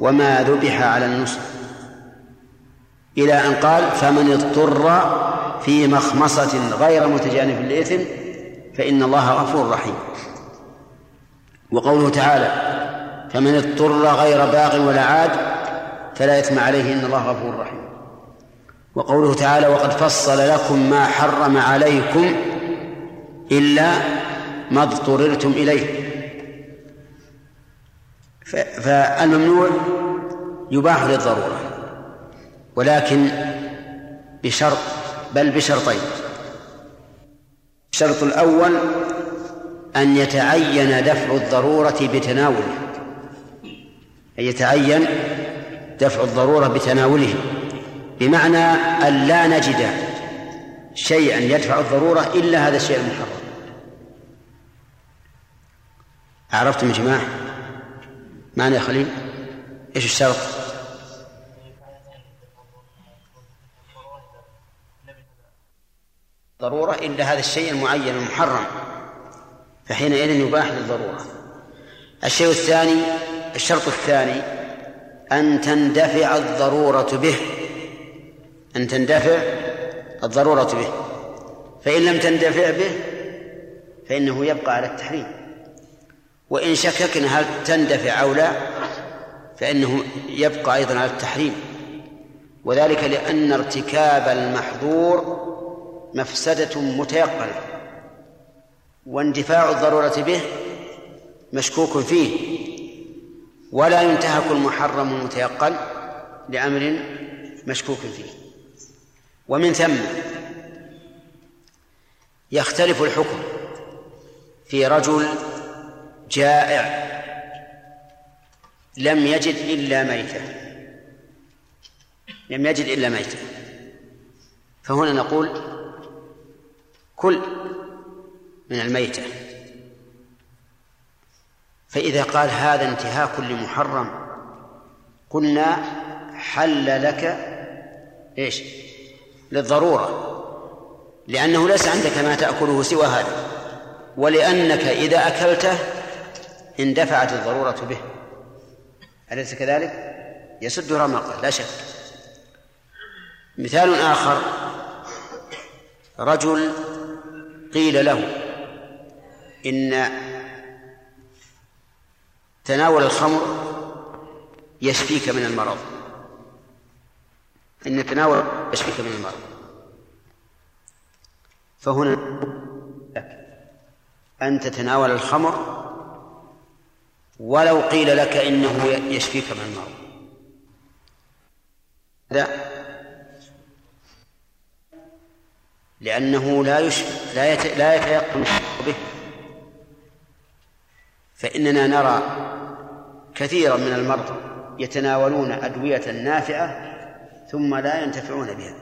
وما ذبح على النصب إلى أن قال فمن اضطر في مخمصة غير متجانف للإثم فإن الله غفور رحيم. وقوله تعالى فمن اضطر غير باغ ولا عاد فلا إثم عليه إن الله غفور رحيم. وقوله تعالى وقد فصل لكم ما حرم عليكم إلا ما اضطررتم إليه. فالممنوع يباح للضرورة ولكن بشرط بل بشرطين. الشرط الأول أن يتعين دفع الضرورة بتناوله أن يتعين دفع الضرورة بتناوله. بمعنى أن لا نجد شيئا يدفع الضرورة إلا هذا الشيء المحرم. عرفتم يا جماعة معنى يا خليل؟ إيش الشرط؟ ضرورة إلا هذا الشيء المعين المحرم. فحينئذ يباح للضرورة. الشيء الثاني الشرط الثاني أن تندفع الضرورة به. أن تندفع الضرورة به. فإن لم تندفع به فإنه يبقى على التحريم. وإن شككنا هل تندفع أو لا فإنه يبقى أيضا على التحريم. وذلك لأن ارتكاب المحظور مفسدة متيقنة. واندفاع الضرورة به مشكوك فيه. ولا ينتهك المحرم المتيقن لأمر مشكوك فيه. ومن ثم يختلف الحكم في رجل جائع لم يجد إلا ميتة. لم يجد إلا ميتة. فهنا نقول كل من الميتة. فإذا قال هذا انتهاك لمحرم قلنا حل لك إيش؟ للضرورة لأنه ليس عندك ما تأكله سوى هذا ولأنك إذا أكلته اندفعت الضرورة به. أليس كذلك؟ يسد رمقه لا شك. مثال آخر رجل قيل له إن تناول الخمر يشفيك من المرض. إن تناول يشفيك من المرض. فهنا أن تتناول الخمر ولو قيل لك إنه يشفيك من المرض. لا. لأنه لا يشفي لا لا يتيقن به. فإننا نرى كثيرا من المرضى يتناولون أدوية نافعة ثم لا ينتفعون بها.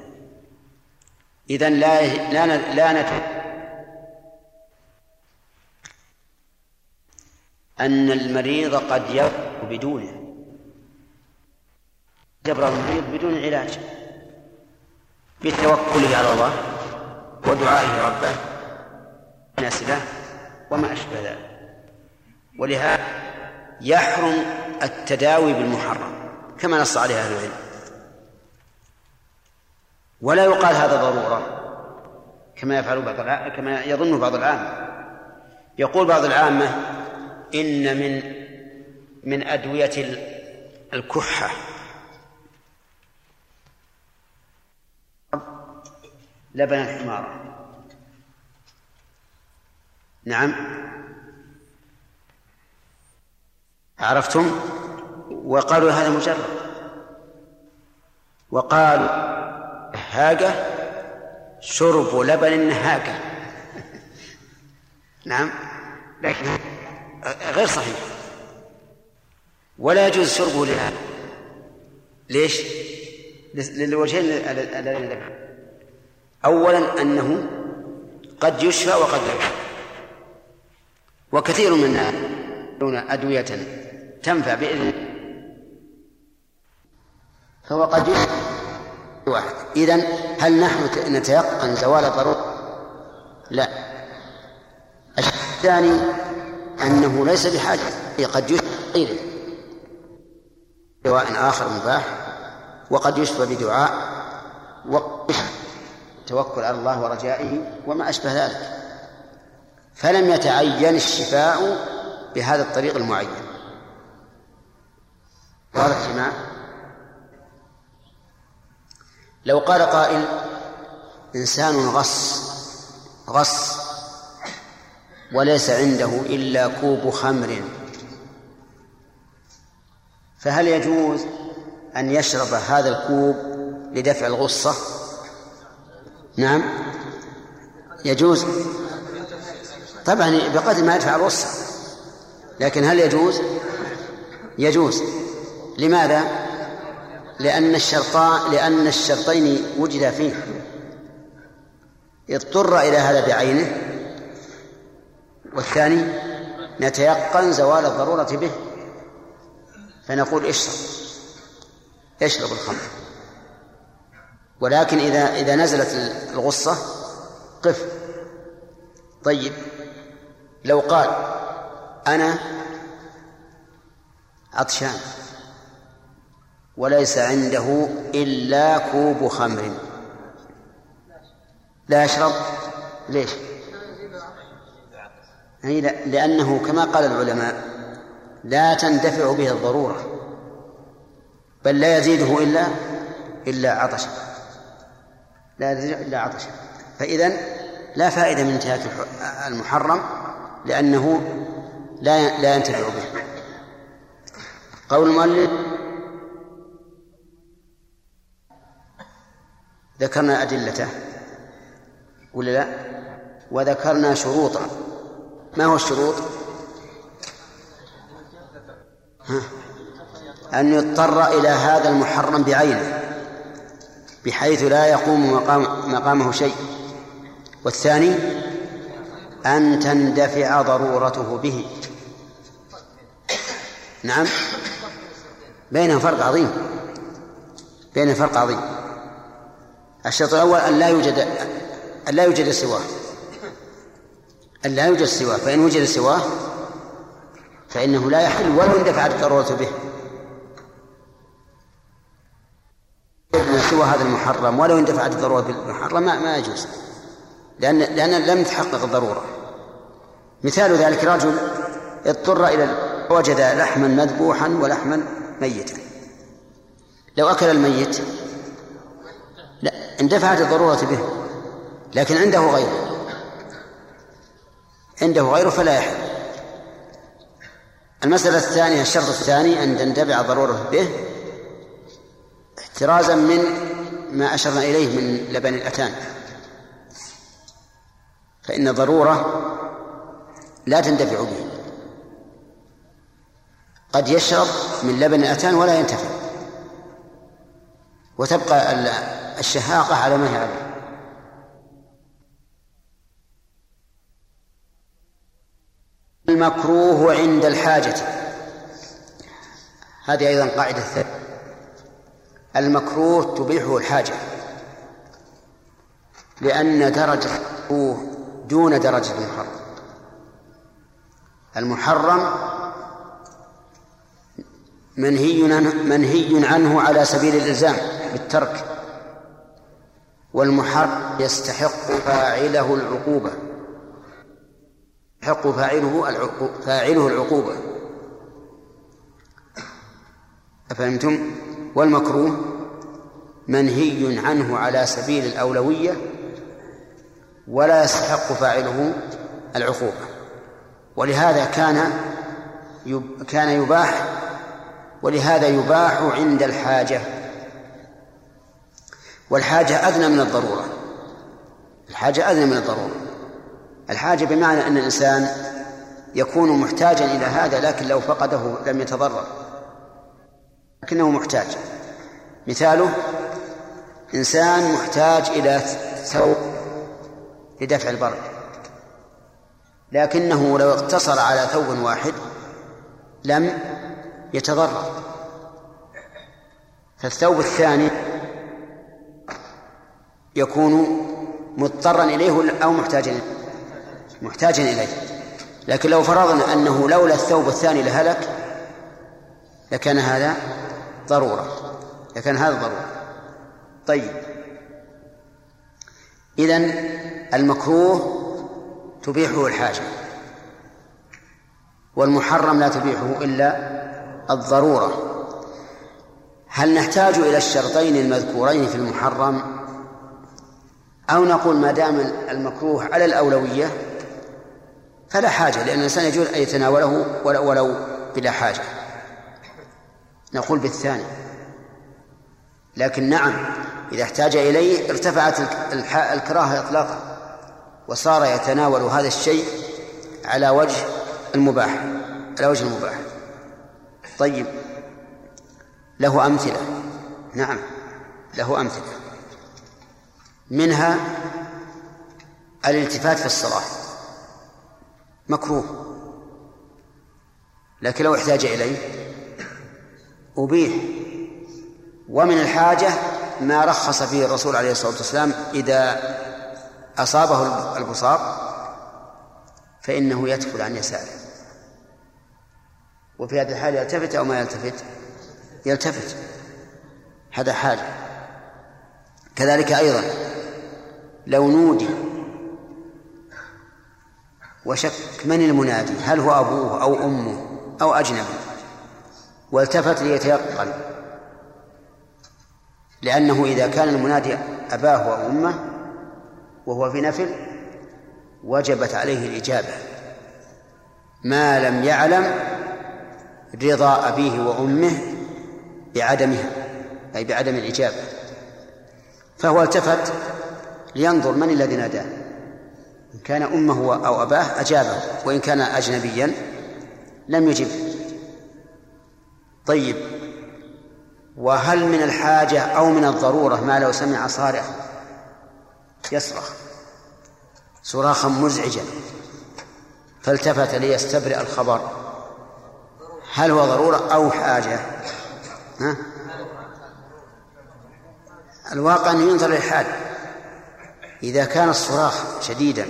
إذن لا لا لا نت أن المريض قد يبرأ بدونه. يبرأ المريض بدون علاج. بالتوكل على الله ودعائه ربه. الناس له وما أشبه ذلك. ولهذا يحرم التداوي بالمحرم كما نص عليه أهل العلم. ولا يقال هذا ضرورة كما يفعل بعض كما يظن بعض العامة. يقول بعض العامة إن من من أدوية الكحة. لبن الحمار. نعم. عرفتم؟ وقالوا هذا مجرد. وقالوا هاجة شرب لبن هاجة. نعم لكن غير صحيح. ولا يجوز شربه لهذا ليش؟ للوجهين اللذين ذكر أولا أنه قد يشفى وقد لا يشفى. وكثير من دون أدوية تنفع بإذن فهو قد يشفى. واحد. إذن هل نحن نتيقن زوال الضرورة؟ لا. الثاني أنه ليس بحاجة. قد يشفى غيره دواء آخر مباح. وقد يشفى بدعاء. وتوكل على الله ورجائه وما أشبه ذلك. فلم يتعين الشفاء بهذا الطريق المعين. واضح جماعة؟ لو قال قائل إنسان غص غص وليس عنده إلا كوب خمر. فهل يجوز أن يشرب هذا الكوب لدفع الغصة؟ نعم. يجوز. طبعا بقدر ما يدفع الغصة. لكن هل يجوز؟ يجوز. لماذا؟ لأن الشرطان لأن الشرطين وجد فيه. اضطر إلى هذا بعينه. والثاني نتيقن زوال الضرورة به. فنقول اشرب. اشرب الخمر. ولكن إذا إذا نزلت الغصة قف. طيب. لو قال أنا عطشان وليس عنده إلا كوب خمر. لا يشرب. ليش؟ لأنه كما قال العلماء لا تندفع به الضرورة بل لا يزيده إلا إلا عطشا. لا يزيده إلا عطشا. فإذا لا فائدة من انتهاك المحرم لأنه لا لا ينتفع به. قول المؤلف ذكرنا أدلته ولا لا؟ وذكرنا شروطا. ما هو الشروط؟ ها؟ أن يضطر إلى هذا المحرم بعينه بحيث لا يقوم مقام مقامه شيء. والثاني أن تندفع ضرورته به. نعم. بينهم فرق عظيم. بينهم فرق عظيم. الشرط الأول أن لا يوجد أن لا يوجد سواه. أن لا يوجد سواه. فإن وجد سواه فإنه لا يحل ولو اندفعت الضرورة به. سوى هذا المحرم ولو اندفعت الضرورة بالمحرم ما, ما يجوز. لأن لأن لم تحقق الضرورة. مثال ذلك رجل اضطر إلى وجد لحما مذبوحا ولحما ميتا. لو أكل الميت اندفعت الضرورة به لكن عنده غيره عنده غيره فلا يحل. المسألة الثانية الشرط الثاني أن تندفع ضرورة به احترازا من ما أشرنا إليه من لبن الأتان. فإن ضرورة لا تندفع به. قد يشرب من لبن الأتان ولا ينتفع. وتبقى الشهاقة على ما هي عليه. المكروه عند الحاجة. هذه أيضا قاعدة ثانية المكروه تبيحه الحاجة. لأن درجة المكروه دون درجة المحرم. المحرم منهي منهي عنه على سبيل الإلزام بالترك. والمحرم يستحق فاعله العقوبة. يستحق فاعله فاعله العقوبة. أفهمتم؟ والمكروه منهي عنه على سبيل الأولوية ولا يستحق فاعله العقوبة. ولهذا كان كان يباح ولهذا يباح عند الحاجة. والحاجة أدنى من الضرورة. الحاجة أدنى من الضرورة. الحاجة بمعنى أن الإنسان يكون محتاجا إلى هذا لكن لو فقده لم يتضرر. لكنه محتاج. مثاله إنسان محتاج إلى ثوب لدفع البرد. لكنه لو اقتصر على ثوب واحد لم يتضرر. فالثوب الثاني يكون مضطرا إليه أو محتاجا محتاجا إليه. لكن لو فرضنا أنه لولا الثوب الثاني لهلك لكان هذا ضرورة لكان هذا ضرورة. طيب. إذن المكروه تبيحه الحاجة والمحرم لا تبيحه إلا الضرورة. هل نحتاج إلى الشرطين المذكورين في المحرم؟ أو نقول ما دام المكروه على الأولوية فلا حاجة لأن الإنسان يجوز أن يتناوله ولو بلا حاجة. نقول بالثاني. لكن نعم إذا احتاج إليه ارتفعت الكراهة إطلاقا وصار يتناول هذا الشيء على وجه المباح على وجه المباح. طيب له أمثلة. نعم له أمثلة. منها الالتفات في الصلاة. مكروه. لكن لو احتاج إليه أبيح. ومن الحاجة ما رخص فيه الرسول عليه الصلاة والسلام إذا أصابه البصاق فإنه يدخل عن يساره. وفي هذه الحال يلتفت أو ما يلتفت؟ يلتفت. هذا حاجة كذلك أيضا لو نودي وشك من المنادي؟ هل هو أبوه أو أمه أو أجنبي؟ والتفت ليتيقن لأنه إذا كان المنادي أباه أو أمه وهو في نفل وجبت عليه الإجابة. ما لم يعلم رضا أبيه وأمه بعدمها أي بعدم الإجابة. فهو التفت لينظر من الذي ناداه إن كان أمه أو أباه أجابه وإن كان أجنبيا لم يجب. طيب وهل من الحاجة أو من الضرورة ما لو سمع صارخ يصرخ؟ صراخا مزعجا. فالتفت ليستبرئ الخبر. هل هو ضرورة أو حاجة؟ ها؟ الواقع أن ينظر للحال. إذا كان الصراخ شديدا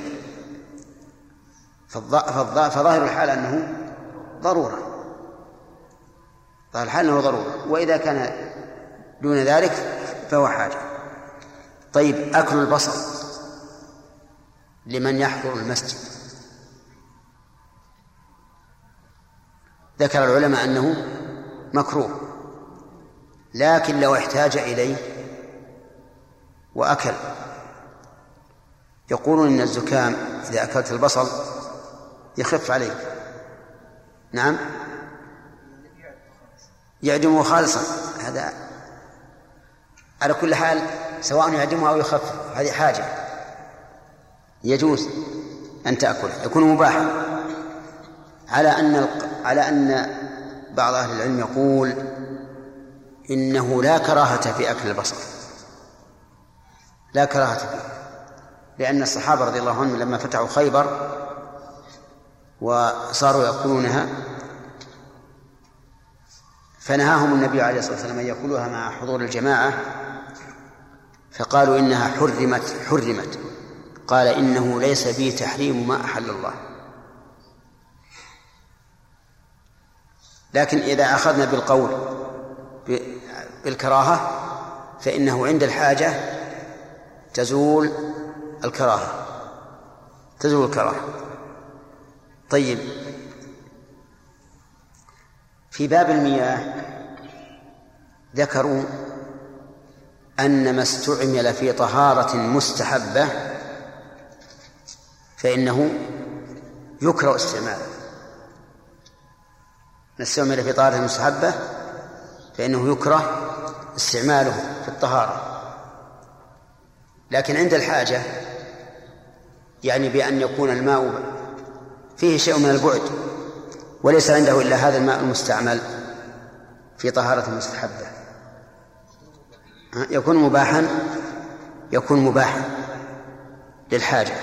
فظاهر الحال أنه ضرورة. ظاهر الحال أنه ضرورة. وإذا كان دون ذلك فهو حاجة. طيب أكل البصر لمن يحضر المسجد. ذكر العلماء أنه مكروه لكن لو احتاج إليه وأكل يقولون إن الزكام إذا أكلت البصل يخف عليك. نعم. يعدمه خالصا. هذا على كل حال سواء يعدمه أو يخفف هذه حاجة. يجوز أن تأكل يكون مباحا. على أن على أن بعض أهل العلم يقول إنه لا كراهة في أكل البصل. لا كراهة فيه. لأن الصحابة رضي الله عنهم لما فتحوا خيبر وصاروا يأكلونها فنهاهم النبي عليه الصلاة والسلام أن يأكلوها مع حضور الجماعة فقالوا إنها حرمت حرمت. قال إنه ليس بي تحريم ما أحل الله. لكن إذا أخذنا بالقول بالكراهة فإنه عند الحاجة تزول الكراهة. تزول الكراهة. طيب. في باب المياه ذكروا أن ما استعمل في طهارة مستحبة فإنه يكره استعماله ما استعمل في طهارة مستحبة فإنه يكره استعماله في الطهارة. لكن عند الحاجة يعني بأن يكون الماء فيه شيء من البعد وليس عنده إلا هذا الماء المستعمل في طهارة مستحبة. يكون مباحا يكون مباحا للحاجة.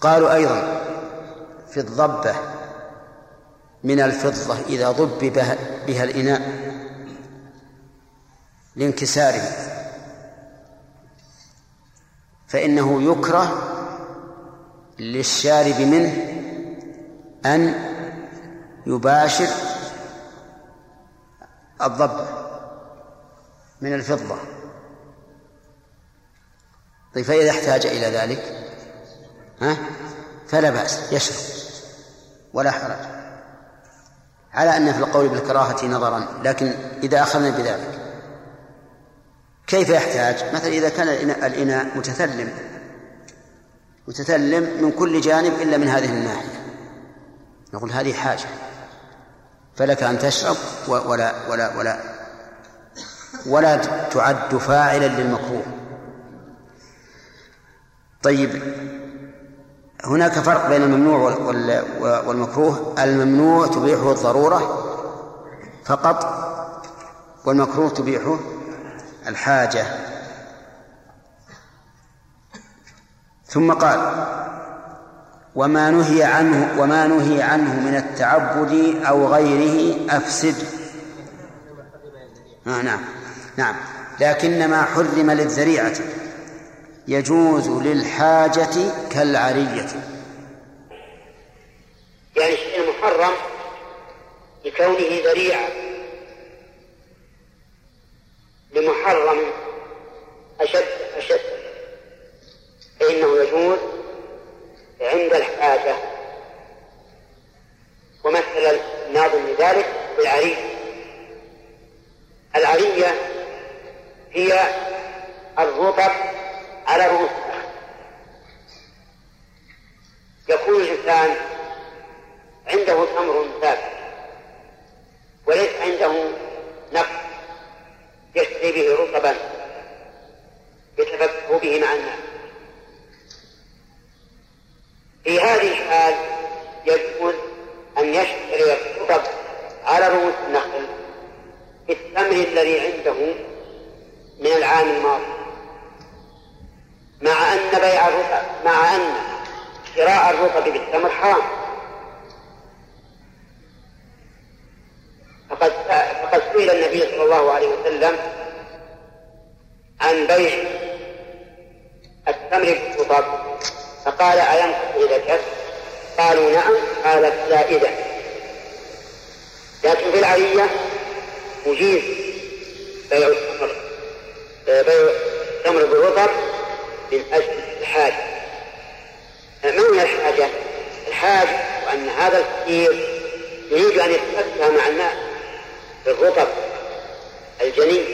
قالوا أيضا في الضبة من الفضة إذا ضب بها الإناء لانكساره. فإنه يكره للشارب منه أن يباشر الضبة من الفضة. طيب فإذا احتاج إلى ذلك ها فلا بأس يشرب ولا حرج. على أن في القول بالكراهة نظرا لكن إذا أخذنا بذلك كيف يحتاج؟ مثلا إذا كان الإناء متثلم. متثلم من كل جانب إلا من هذه الناحية. نقول هذه حاجة. فلك أن تشرب ولا ولا ولا ولا تعد فاعلا للمكروه. طيب. هناك فرق بين الممنوع والمكروه. الممنوع تبيحه الضرورة فقط والمكروه تبيحه الحاجة. ثم قال وما نهي عنه وما نهي عنه من التعبد أو غيره أفسد. آه نعم نعم. لكن ما حرم للذريعة يجوز للحاجة كالعرية. يعني الشيء المحرم لكونه ذريعة لمحرم أشد أشد. فإنه يجوز عند الحاجة. ومثل الناظم لذلك بالعرية العرية هي الرطب على رؤوس يكون الإنسان عنده تمر ثابت وليس عنده نقد يشتري به رطبا يتفكه به مع الناس في هذه الحال يجوز أن يشتري الرطب على رؤوس النخل بالثمر الذي عنده من العام الماضي. مع أن بيع الرطب مع أن شراء الرطب بالتمر حرام. فقد فقد سئل النبي صلى الله عليه وسلم عن بيع التمر بالرطب فقال أينقص إذا كف قالوا نعم. قال إذا لكن في العرية مجيز بيع التمر بيع التمر بالرطب من أجل الحاجة ما هي الحاجة؟ الحاجة وأن هذا الفقير يريد أن يتفكه مع الناس. بالرطب الجنين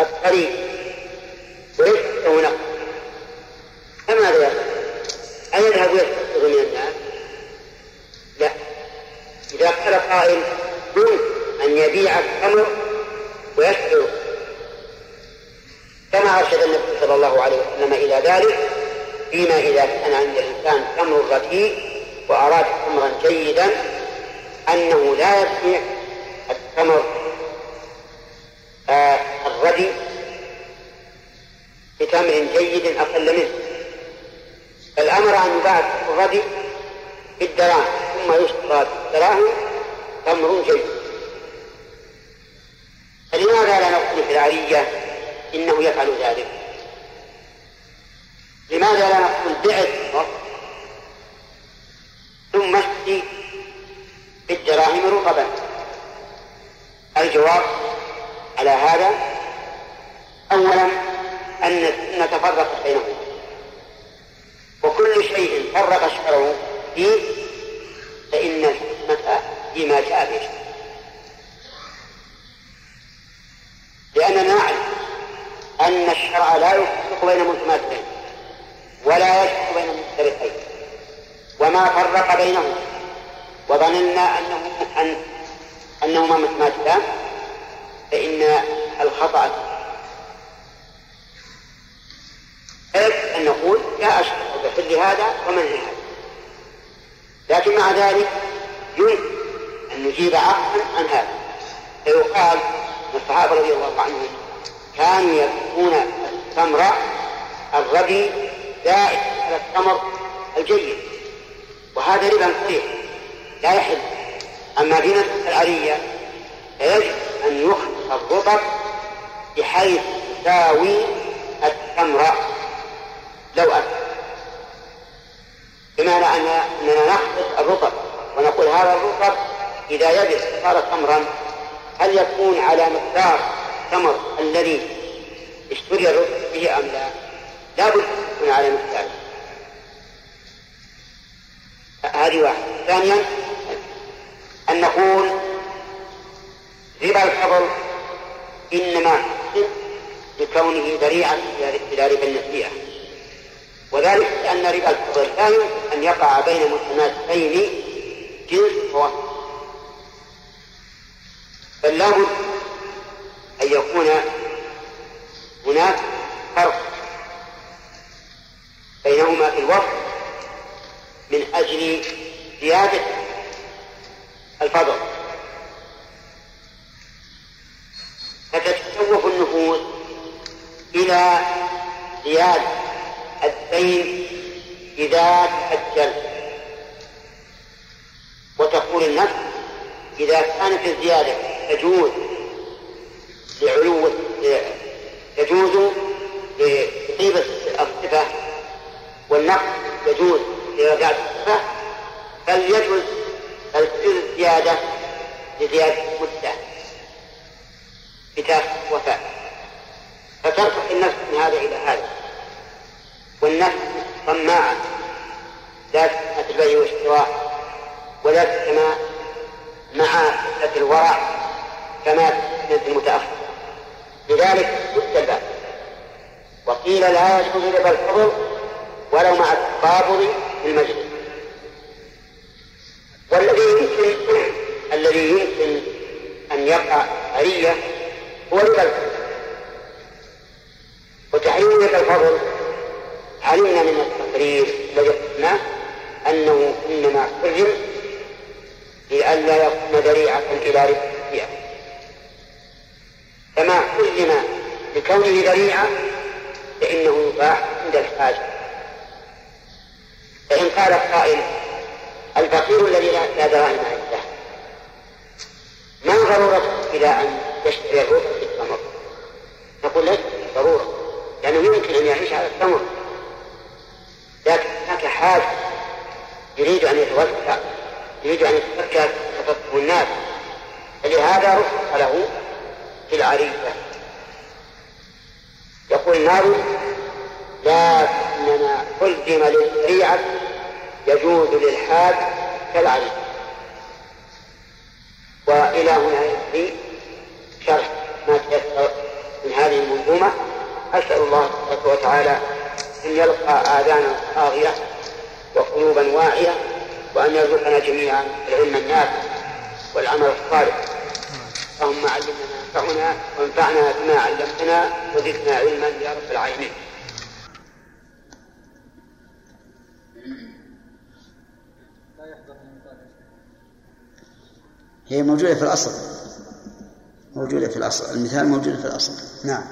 الطريق وليس له فماذا يفعل؟ أيذهب يستفسر من الناس؟ لا إذا قال قائل يمكن أن يبيع التمر ويشتري كما أرشد النبي صلى الله عليه وسلم إلى ذلك فيما إذا كان عند الإنسان تمر رديء وأراد تمرا جيدا أنه لا يبيع التمر آه الردي بتمر جيد أقل منه. بل أمر أن يباع الردي بالدراهم ثم يشترى بالدراهم تمر جيد. فلماذا لا نقول في العرية إنه يفعل ذلك؟ لماذا لا نقول بع ثم اشتري بالدراهم رطبا الجواب على هذا أولا أن نتفرق بينهم. وكل شيء فرق الشرع فيه فإن الحكمة فيما جاء به. لأننا نعلم أن الشرع لا يفرق بين متماثلين ولا يجمع بين مختلفين. وما فرق بينهما وظننا أنه أن أنهما متماثلان فإن الخطأ لا أشك بحل هذا ومنع هذا. لكن مع ذلك يمكن أن نجيب عقلا عن هذا. فيقال أن الصحابة رضي الله عنهم كانوا يكون التمر الردي زائد على التمر الجيد وهذا ربا صحيح لا يحل. أما نفس العرية فيجب أن يخلط الرطب بحيث تساوي التمر لو أكل بمعنى أننا نخلط الرطب ونقول هذا الرطب إذا يبس صار تمرا هل يكون على مقدار التمر الذي اشتري الرطب به أم لا؟ لا بد يكون على مقداره هذه واحدة. ثانيا أن نقول ربا الفضل إنما لكونه ذريعة إلى ربا النسيئة. وذلك لأن ربا الفضل لا يمكن أن يقع بين متماثلين جنس ووصف بل لابد أن يكون هناك فرق بينهما في الوصف من أجل زيادة الفضل فتتشوف النفوس إلى زيادة الدين إذا تأجل. وتقول النفس إذا كانت الزيادة تجوز لعلو تجوز لطيبة الصفة والنقص يجوز لرجعة الصفة فليجوز الزيادة لزيادة المدة كتاب وفاء فترفع النفس من هذا إلى هذا. والنفس طماعة لا في البيع والشراء ولا كما مع الورع كما في المتأخر. لذلك سد الباب. وقيل لا يجوز ربا الفضل ولو مع التقابض في المجلس هي موجودة في الأصل. موجودة في الأصل. المثال موجود في الأصل. نعم.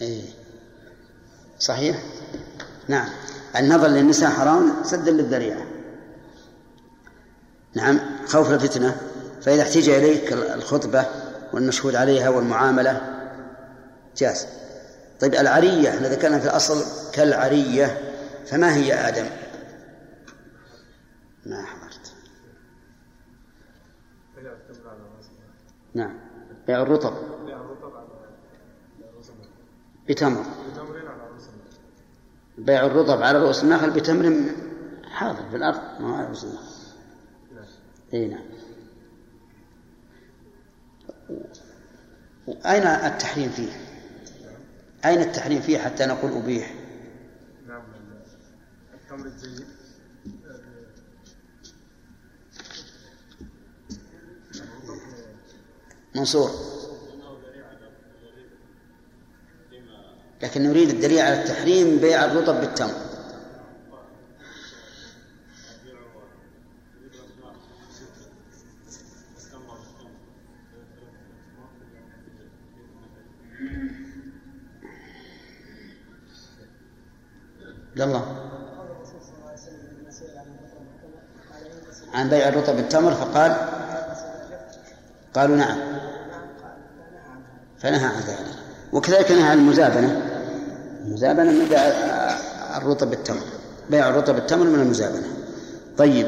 إيه. صحيح؟ نعم. النظر للنساء حرام سدا للذريعة. نعم. خوف الفتنة. فإذا احتج إليك الخطبة والمشهود عليها والمعاملة جاز. طيب العرية إحنا ذكرنا في الأصل كالعرية. فما هي آدم؟ ما حضرت. نعم. بيع الرطب. بتمر. بيع الرطب على رؤوس النخل بتمر حاضر في الأرض. ما هو على رؤوس النخل. إي نعم. أين التحريم فيه؟ أين التحريم فيه حتى نقول أبيح؟ منصور. لكن نريد الدليل على التحريم بيع الرطب بالتمر. بالتمر فقال قالوا نعم. فنهى عن ذلك. وكذلك نهى عن المزابنة. المزابنة من بيع الرطب بالتمر بيع الرطب بالتمر من المزابنة. طيب.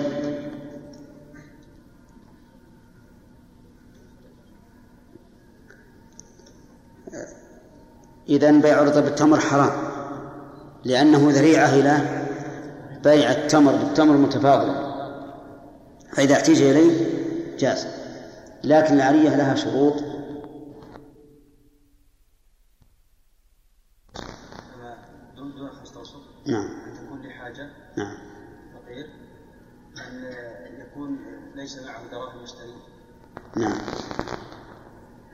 إذا بيع الرطب بالتمر حرام. لأنه ذريعة إلى بيع التمر. بالتمر متفاضلا فإذا احتيج إليه جاز. لكن العرية لها شروط. دون نعم. أن تكون لحاجة نعم. فقير أن يكون ليس معه دراهم يشتري نعم.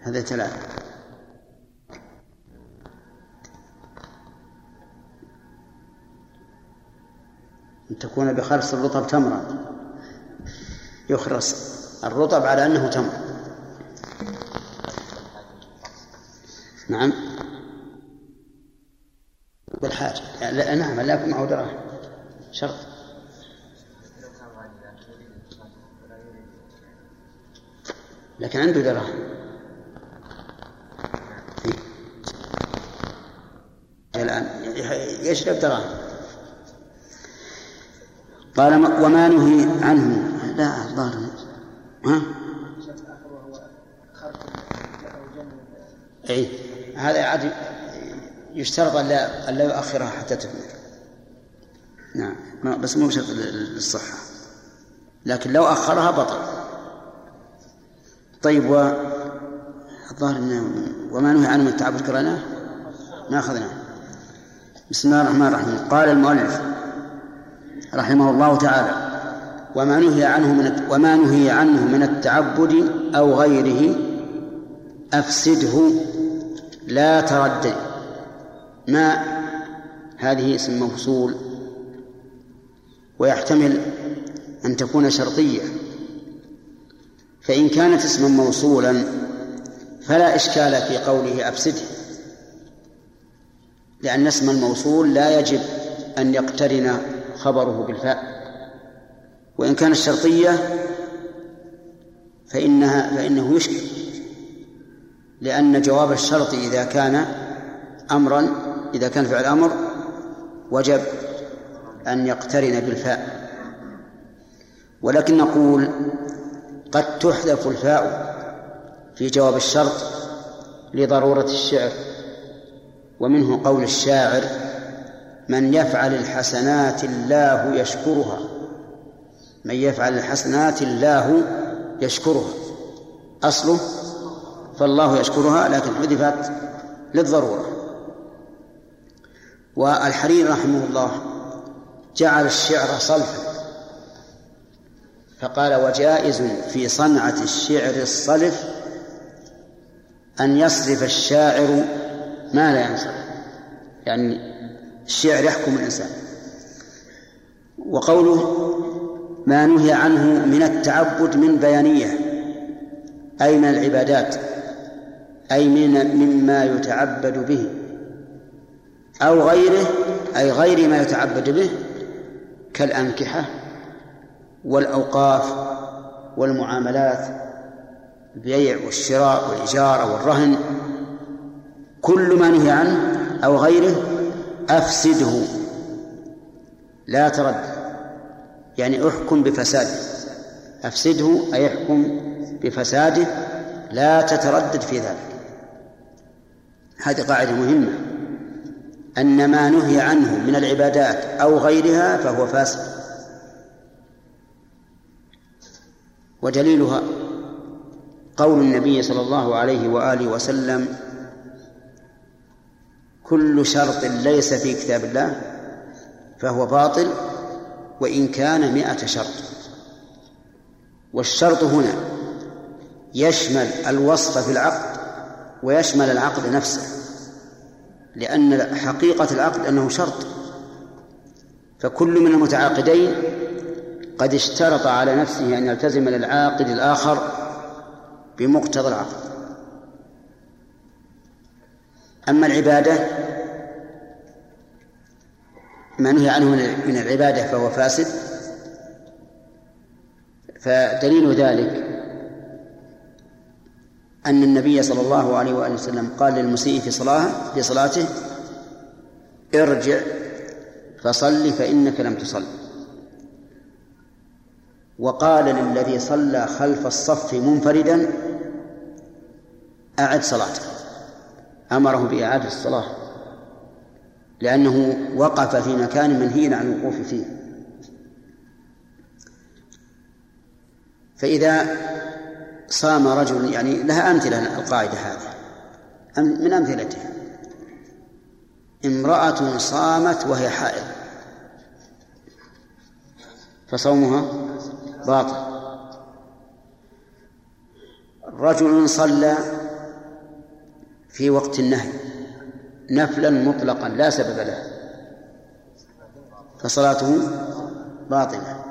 هذا ثلاثة. أن تكون بخرص الرطب تمرا يخرص. الرطب على أنه تمر. نعم. بالحاجة لا نعم يكون معه دراهم شرط. لكن عنده دراهم الآن يشرب دراهم قال وما نهي عنه. لا الظاهر ها؟ اي هذا عاد يشترط أن لا أن لا يؤخرها حتى تكمل نعم. بس مو بشرط للصحة. لكن لو أخرها بطل. طيب و الظاهر وما نهي عنه من التعبد قرأناه ما أخذناه بسم الله الرحمن الرحيم. قال المؤلف رحمه الله تعالى وما نهي عنه من وما نهي عنه من التعبد أو غيره أفسده لا تردد ما هذه اسم موصول؟ ويحتمل أن تكون شرطية. فإن كانت اسما موصولا فلا إشكال في قوله أفسده. لأن اسم الموصول لا يجب أن يقترن خبره بالفاء. وإن كانت شرطية فإنها فإنه يشكل لأن جواب الشرط إذا كان أمرا إذا كان فعل أمر وجب أن يقترن بالفاء. ولكن نقول قد تحذف الفاء في جواب الشرط لضرورة الشعر ومنه قول الشاعر من يفعل الحسنات الله يشكرها من يفعل الحسنات الله يشكرها. أصله فالله يشكرها لكن حذفت للضرورة. والحرير رحمه الله جعل الشعر صلفا فقال وجائز في صنعة الشعر الصلف أن يصرف الشاعر ما لا ينصرف. يعني الشعر يحكم الإنسان. وقوله ما نهي عنه من التعبد من بيانية أي من العبادات أي من مما يتعبد به أو غيره أي غير ما يتعبد به كالأنكحة والأوقاف والمعاملات البيع والشراء والإجارة والرهن كل ما نهي عنه أو غيره أفسده لا ترد. يعني احكم بفساده. أفسده أي احكم بفساده لا تتردد في ذلك. هذه قاعدة مهمة. أن ما نهي عنه من العبادات أو غيرها فهو فاسد ودليلها قول النبي صلى الله عليه وآله وسلم كل شرط ليس في كتاب الله فهو باطل وإن كان مئة شرط. والشرط هنا يشمل الوصف في العقد ويشمل العقد نفسه لأن حقيقة العقد أنه شرط. فكل من المتعاقدين قد اشترط على نفسه أن يلتزم للعاقد الآخر بمقتضى العقد. أما العبادة ما نهي عنه من العبادة فهو فاسد. فدليل ذلك أن النبي صلى الله عليه وآله وسلم قال للمسيء في صلاة في صلاته ارجع فصل فإنك لم تصل. وقال للذي صلى خلف الصف منفردا أعد صلاتك أمره بإعادة الصلاة. لأنه وقف في مكان منهي عن الوقوف فيه. فإذا صام رجل يعني لها أمثلة القاعدة هذه. من أمثلتها. امرأة صامت وهي حائض. فصومها باطل. رجل صلى في وقت النهي. نفلا مطلقا لا سبب له. فصلاته باطلة.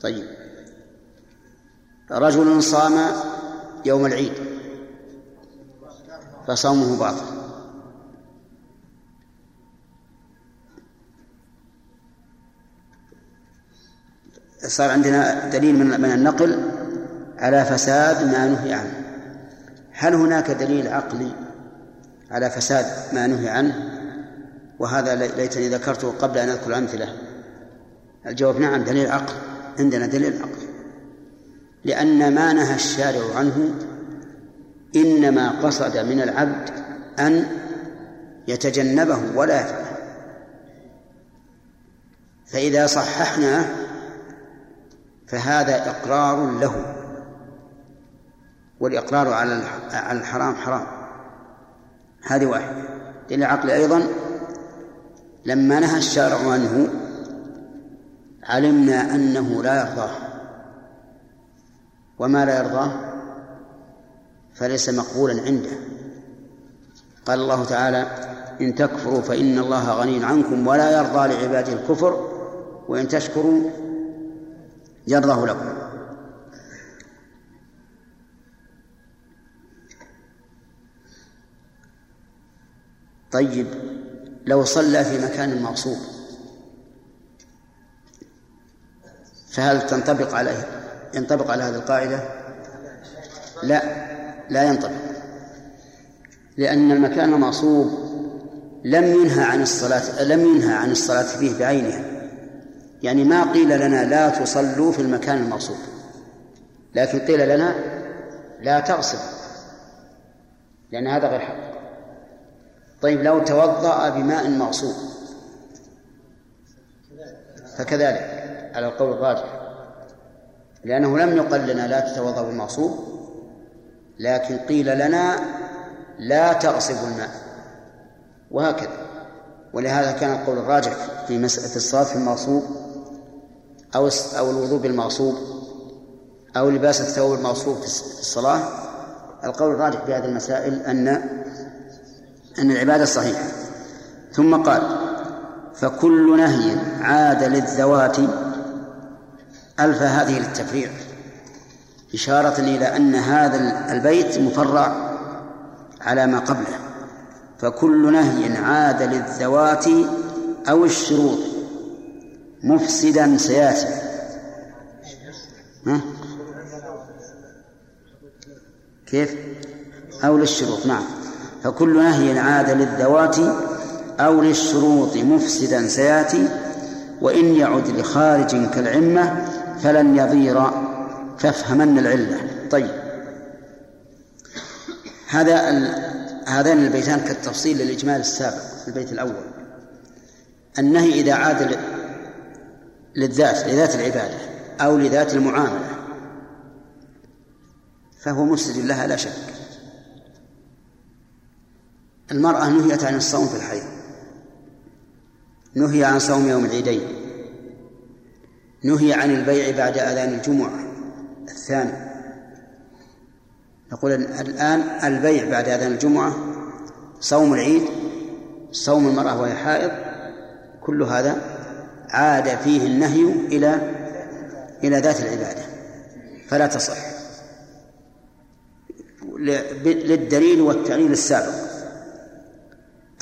طيب. رجل صام يوم العيد. فصومه باطل. صار عندنا دليل من النقل على فساد ما نهي عنه. هل هناك دليل عقلي؟ على فساد ما نهي عنه وهذا ليتني ذكرته قبل أن أذكر الأمثلة الجواب نعم دليل عقل عندنا دليل عقل لأن ما نهى الشارع عنه إنما قصد من العبد أن يتجنبه ولا يفعله. فإذا صححناه فهذا إقرار له والإقرار على الحرام حرام. هذه واحدة دليل العقل أيضا لما نهى الشارع عنه علمنا أنه لا يرضاه. وما لا يرضاه؟ فليس مقبولا عنده. قال الله تعالى إن تكفروا فإن الله غني عنكم ولا يرضى لعباده الكفر وإن تشكروا يرضاه لكم. طيب لو صلى في مكان مغصوب فهل تنطبق عليه ينطبق على هذه القاعدة؟ لا لا ينطبق لأن المكان المغصوب لم ينهى عن الصلاة لم ينهى عن الصلاة فيه بعينها يعني ما قيل لنا لا تصلوا في المكان المغصوب لكن قيل لنا لا تغصب لأن هذا غير حق. طيب لو توضأ بماء مغصوب فكذلك على القول الراجح لأنه لم يقل لنا لا تتوضأ بالمغصوب لكن قيل لنا لا تغصب الماء. وهكذا. ولهذا كان القول الراجح في مسألة الصلاة في المغصوب أو أو الوضوء بالمغصوب أو لباس الثوب المغصوب في الصلاة. القول الراجح في هذه المسائل أن أن العبادة صحيحة. ثم قال فكل نهي عاد للذوات ألف هذه للتفريع. إشارة إلى أن هذا البيت مفرع على ما قبله. فكل نهي عاد للذوات أو الشروط مفسدا سياتي ها؟ كيف؟ أو للشروط نعم. فكل نهي عاد للذوات أو للشروط مفسدا سياتي وإن يعد لخارج كالعمة فلن يضير. فافهمن العلة. طيب. هذا هذان البيتان كالتفصيل للإجمال السابق في البيت الأول. النهي إذا عاد للذات لذات العبادة أو لذات المعاملة فهو مفسد لها لا شك. المرأة نهيت عن الصوم في الحيض نهي عن صوم يوم العيدين. نهي عن البيع بعد أذان الجمعة. الثاني. نقول الآن البيع بعد أذان الجمعة صوم العيد صوم المرأة وهي حائض كل هذا عاد فيه النهي إلى إلى ذات العبادة. فلا تصح. للدليل والتعليل السابق.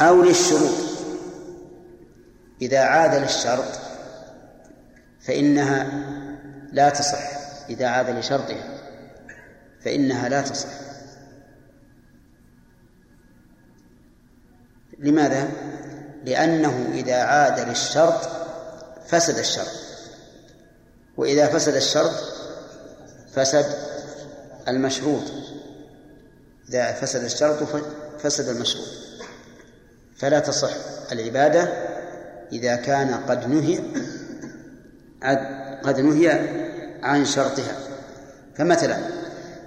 أو للشروط. إذا عاد للشرط فإنها لا تصح. إذا عاد لشرطها فإنها لا تصح. لماذا؟ لأنه إذا عاد للشرط فسد الشرط. وإذا فسد الشرط فسد المشروط. إذا فسد الشرط فسد المشروط. فلا تصح. العبادة إذا كان قد نهي قد نهي عن شرطها. فمثلا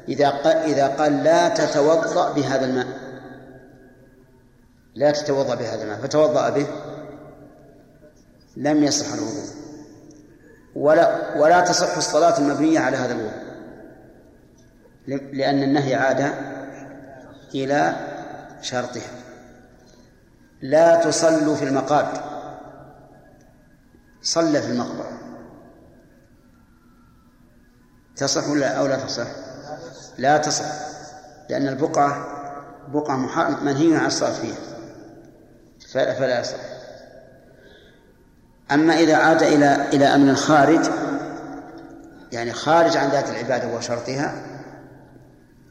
إذا إذا قال لا تتوضأ بهذا الماء لا تتوضأ بهذا الماء فتوضأ به لم يصح الوضوء. ولا ولا تصح الصلاة المبنية على هذا الوضوء. لأن النهي عاد إلى شرطها. لا تصلوا في المقابر صلى في المقبرة. تصح ولا أو لا تصح؟ لا تصح لأن البقعة بقعة منهي عن الصلاة فيها. فلا يصح. أما إذا عاد إلى إلى أمن خارج يعني خارج عن ذات العبادة وشرطها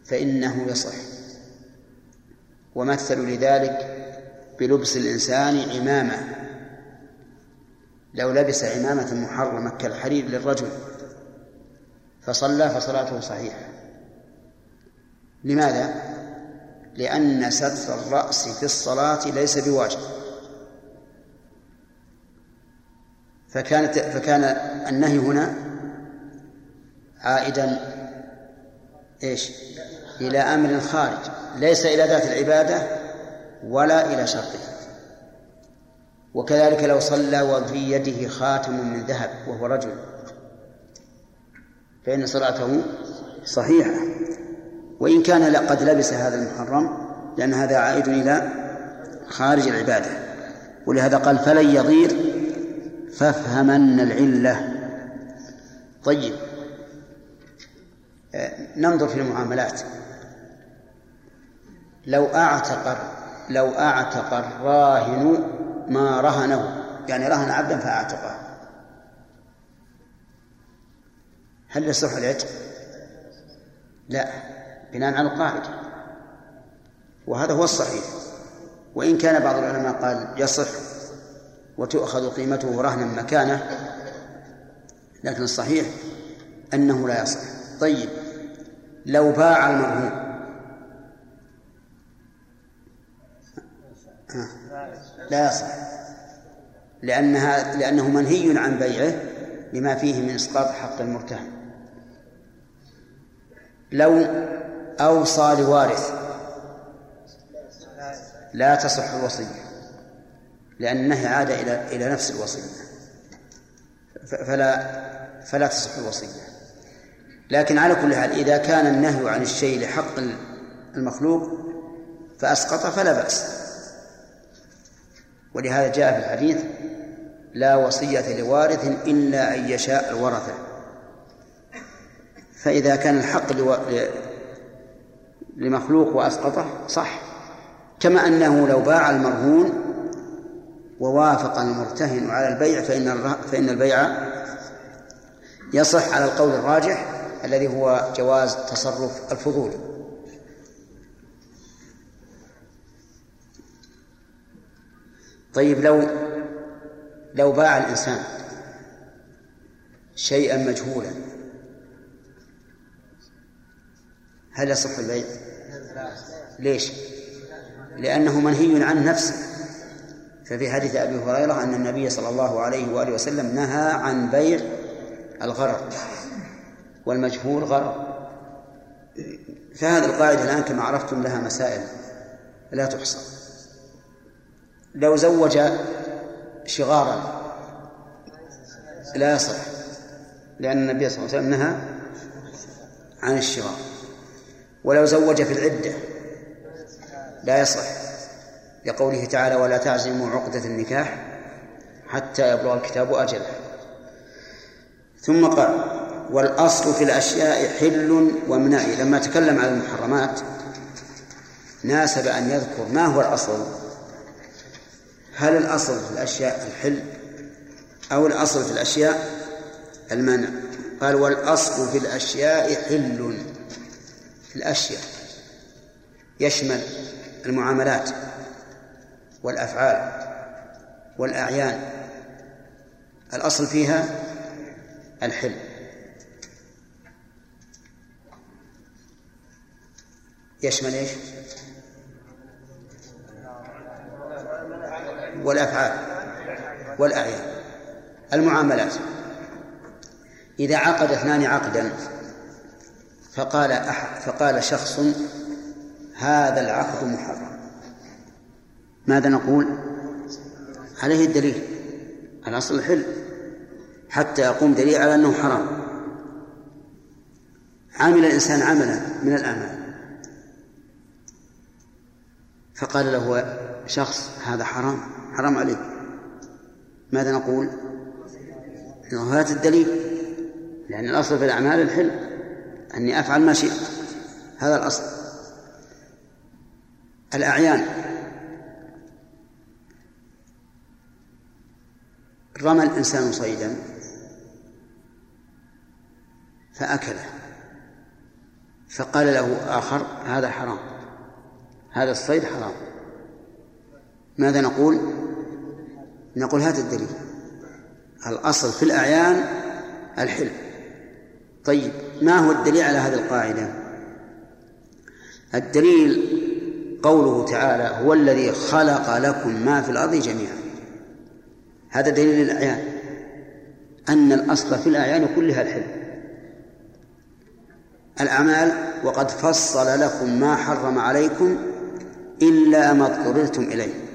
فإنه يصح. ومثلوا لذلك بلبس الإنسان عمامة لو لبس عمامة محرمة كالحرير للرجل فصلى فصلاته صحيحة لماذا؟ لأن ستر الرأس في الصلاة ليس بواجب فكانت فكان النهي هنا عائدا إيش؟ إلى أمر خارج ليس إلى ذات العبادة ولا إلى شرطها وكذلك لو صلى وفي يده خاتم من ذهب وهو رجل. فإن صلاته صحيحة. وإن كان قد لبس هذا المحرم لأن هذا عائد إلى خارج العبادة. ولهذا قال فلن يضير فافهمن العلة. طيب. آه، ننظر في المعاملات. لو أعتق لو أعتق الراهن ما رهنه. يعني رهن عبدا فأعتقه. هل يصح العتق؟ لا بناء على القاعدة. وهذا هو الصحيح. وإن كان بعض العلماء قال يصح وتؤخذ قيمته رهنا مكانه لكن الصحيح أنه لا يصح. طيب لو باع المرهون لا يصح. لأنها لأنه منهي عن بيعه لما فيه من إسقاط حق المرتهن. لو أوصى لوارث لا تصح الوصية لأن النهي عاد إلى إلى نفس الوصية. فلا فلا تصح الوصية. لكن على كل حال إذا كان النهي عن الشيء لحق المخلوق فأسقط فلا بأس. ولهذا جاء في الحديث لا وصية لوارث إلا أن يشاء الورثة فإذا كان الحق لمخلوق وأسقطه صح. كما أنه لو باع المرهون ووافق المرتهن على البيع فإن فإن البيع يصح على القول الراجح الذي هو جواز تصرف الفضول. طيب لو لو باع الإنسان شيئا مجهولا هل يصح البيع؟ ليش؟ لأنه منهي عن نفسه ففي حديث أبي هريرة أن النبي صلى الله عليه وآله وسلم نهى عن بيع الغرر والمجهول غرر فهذه القاعدة الآن كما عرفتم لها مسائل لا تحصى لو زوج شغارا لا يصح لأن النبي صلى الله عليه وسلم نهى عن الشغار. ولو زوج في العدة لا يصح لقوله تعالى ولا تعزموا عقدة النكاح حتى يبلغ الكتاب أجله ثم قال والأصل في الأشياء حل ومنعي لما تكلم عن المحرمات ناسب أن يذكر ما هو الأصل. هل الأصل في الأشياء الحل أو الأصل في الأشياء المنع؟ قال والأصل في الأشياء حل. في الأشياء يشمل المعاملات والأفعال والأعيان. الأصل فيها الحل. يشمل إيش؟ والأفعال والأعيان. المعاملات. إذا عقد اثنان عقدا فقال أحد فقال شخص هذا العقد محرم. ماذا نقول؟ عليه الدليل. الأصل الحل حتى يقوم دليل على أنه حرام. عمل الإنسان عملا من الأعمال. فقال له شخص هذا حرام. حرام عليك. ماذا نقول؟ هات الدليل. لأن الأصل في الأعمال الحل أني أفعل ما شئت. هذا الأصل. الأعيان. رمى الإنسان صيدا فأكله. فقال له آخر هذا حرام. هذا الصيد حرام. ماذا نقول؟ نقول هذا الدليل. الأصل في الأعيان الحل طيب ما هو الدليل على هذه القاعدة؟ الدليل قوله تعالى هو الذي خلق لكم ما في الأرض جميعا هذا دليل الأعيان أن الأصل في الأعيان كلها الحل الأعمال وقد فصل لكم ما حرم عليكم إلا ما اضطررتم إليه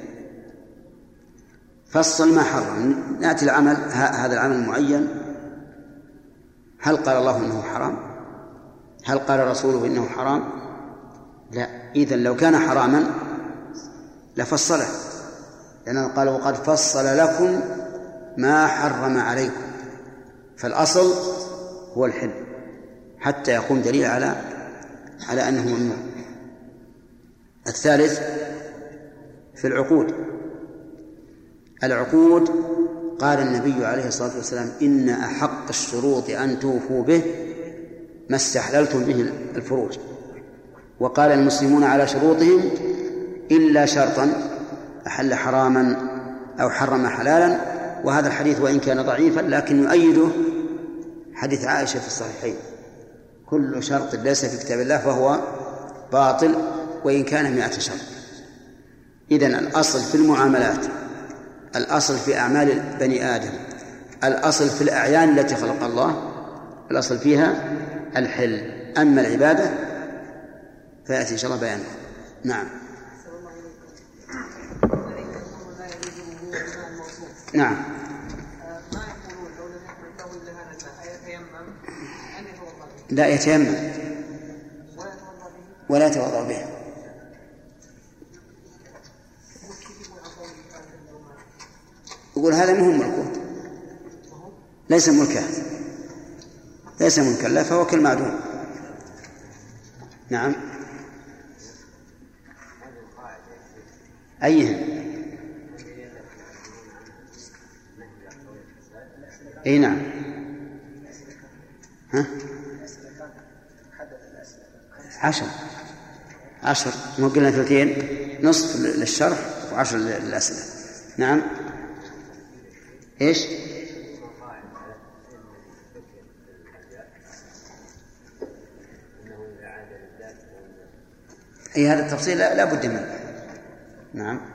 فصل ما حرم. نأتي العمل هذا العمل المعين هل قال الله إنه حرام؟ هل قال رسوله إنه حرام؟ لا. إذا لو كان حراما لفصله. لأنه قال وقد فصل لكم ما حرم عليكم. فالأصل هو الحل. حتى يقوم دليل على على أنه ممنوع. الثالث في العقود. العقود. قال النبي عليه الصلاة والسلام إن أحق الشروط أن توفوا به ما استحللتم به الفروج. وقال المسلمون على شروطهم إلا شرطا أحل حراما أو حرم حلالا. وهذا الحديث وإن كان ضعيفا لكن يؤيده حديث عائشة في الصحيحين. كل شرط ليس في كتاب الله فهو باطل وإن كان مئة شرط. إذن الأصل في المعاملات. الأصل في أعمال بني آدم. الأصل في الأعيان التي خلق الله. الأصل فيها الحل. أما العبادة فيأتي إن شاء الله بيانه نعم. نعم. لا يتيمم. ولا يتوضأ به. يقول هذا مهم ملكه ليس ملكه ليس ملكا لا فهو كالمعدوم نعم. أيهم أي نعم. ها؟ عشر. عشر. مو قلنا ثلثين نصف للشرح وعشر للأسئلة. نعم. إيش؟ إي هذا التفصيل لا بد منه. نعم.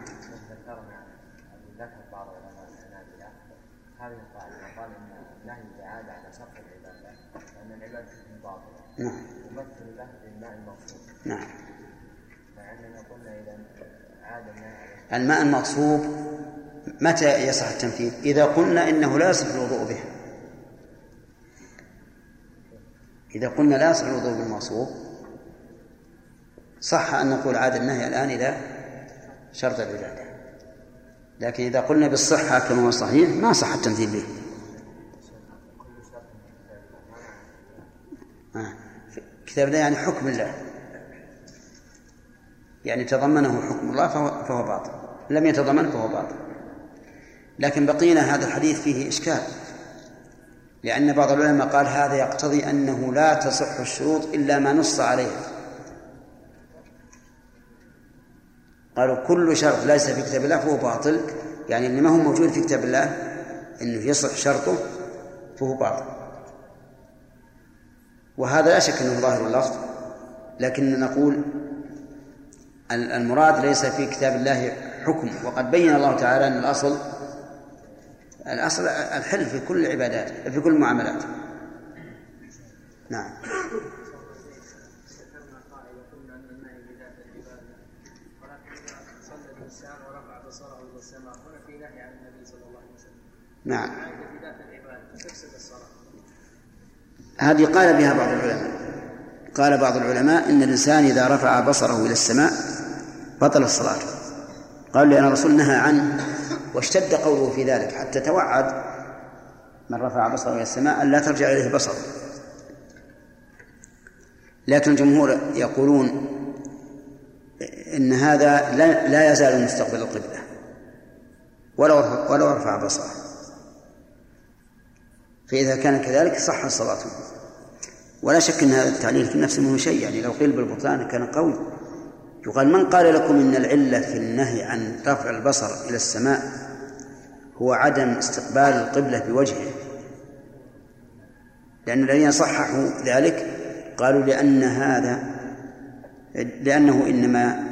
نعم. يمثل له بالماء المغصوب نعم. مع اننا قلنا إذا عاد الماء الماء المغصوب متى يصح التمثيل؟ إذا قلنا إنه لا يصح الوضوء به. إذا قلنا لا يصح الوضوء بالمغصوب صح أن نقول عاد النهي الآن إذا شرط العبادة لكن إذا قلنا بالصحة كما هو صحيح ما صح التمثيل به. آه. كتاب الله يعني حكم الله. يعني تضمنه حكم الله فهو, فهو باطل. لم يتضمن فهو باطل. لكن بقينا هذا الحديث فيه إشكال. لأن بعض العلماء قال هذا يقتضي أنه لا تصح الشروط إلا ما نص عليها قالوا كل شرط ليس في كتاب الله فهو باطل. يعني اللي ما هو موجود في كتاب الله إنه يصح شرطه فهو باطل. وهذا لا شك إنه ظاهر اللفظ. لكن نقول المراد ليس في كتاب الله حكم. وقد بين الله تعالى أن الأصل الأصل الحل في كل العبادات في كل المعاملات. نعم. نعم. هذه قال بها بعض العلماء. قال بعض العلماء إن الإنسان إذا رفع بصره إلى السماء بطل الصلاة. قال لأن الرسول نهى عنه واشتد قوله في ذلك حتى توعد من رفع بصره إلى السماء أن لا ترجع إليه بصره لكن الجمهور يقولون إن هذا لا يزال مستقبل القبلة. ولو ولو رفع بصره. فإذا كان كذلك صح صلاته. ولا شك أن هذا التعليل في النفس منه شيء يعني لو قيل بالبطلان كان قوي. يقال من قال لكم إن العلة في النهي عن رفع البصر إلى السماء هو عدم استقبال القبلة بوجهه؟ لأن الذين صححوا ذلك قالوا لأن هذا لأنه إنما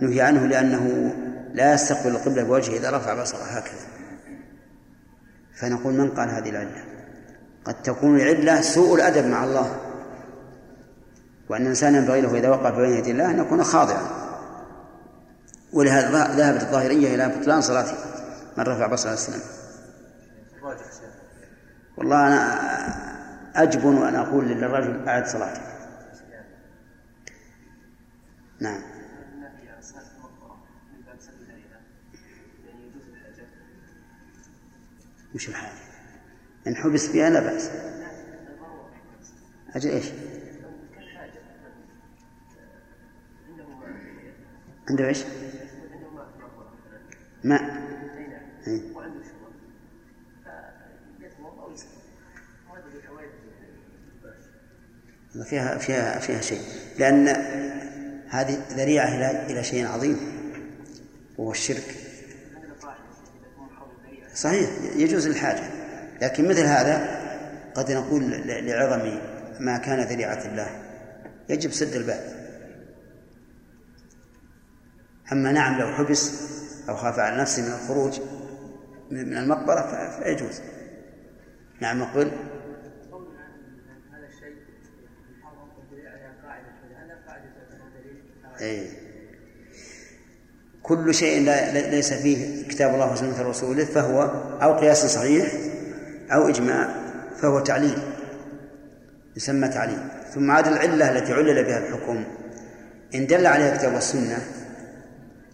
نهي عنه لأنه لا يستقبل القبلة بوجهه إذا رفع بصره هكذا. فنقول من قال هذه العلة؟ قد تكون العلة سوء الأدب مع الله. وأن الإنسان ينبغي له إذا وقف بين يدي الله أن يكون خاضعا. ولهذا ذهبت الظاهرية إلى بطلان صلاته من رفع بصره السلام. والله أنا أجبن وأنا أقول للرجل أعد صلاتك. نعم. وش الحال؟ إن حبس فيها لا بأس. أجل إيش؟ عنده إيش؟ ماء. إيه. فيها فيها فيها شيء. لأن هذه ذريعة إلى إلى شيء عظيم. وهو الشرك. صحيح يجوز الحاجة لكن مثل هذا قد نقول لعظم ما كان ذريعة الله. يجب سد الباب. أما نعم لو حبس أو خاف على نفسه من الخروج من المقبرة فيجوز. نعم نقول أي كل شيء لا ليس فيه كتاب الله وسنة رسوله فهو أو قياس صحيح أو إجماع فهو تعليل. يسمى تعليل. ثم عاد العلة التي علل بها الحكم. إن دل عليها الكتاب والسنة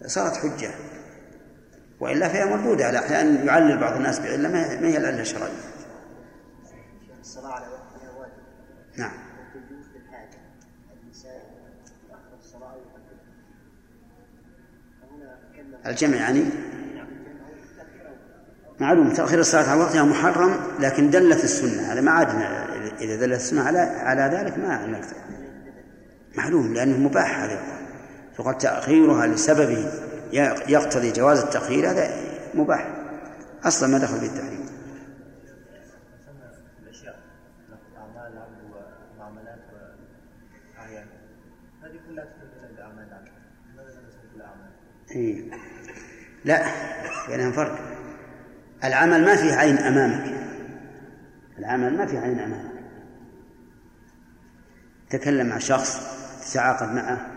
صارت حجة. وإلا فهي مردودة على أحيانا يعلل بعض الناس بعلة ما هي العلة الشرعية الصلاة على وقتها نعم. الجمع يعني؟ معلوم تأخير الصلاة عن وقتها محرم لكن دلت السنة على ما عاد إذا دلت السنة على على ذلك ما نكتب معلوم لأنه مباح هذا فقد تأخيرها لسبب يقتضي جواز التأخير هذا مباح. أصلا ما دخل في التحريم. إيه. لا بينهم فرق. العمل ما فيه عين أمامك. العمل ما فيه عين أمامك. تكلم مع شخص تتعاقد معه.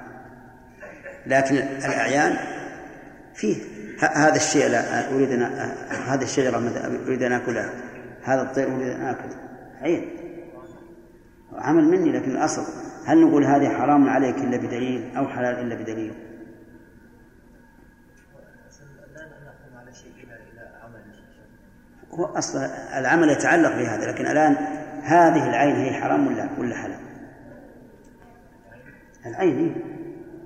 لكن الأعيان فيه. هذا الشيء لا أريد أن هذه الشجرة أريد أن آكلها هذا الطير أريد أن آكل عين. عمل مني لكن الأصل. هل نقول هذه حرام عليك إلا بدليل أو حلال إلا بدليل؟ هو أصل العمل يتعلق بهذا لكن الآن هذه العين هي حرام ولا ولا حلال؟ العين هي اللي هو ال- ال-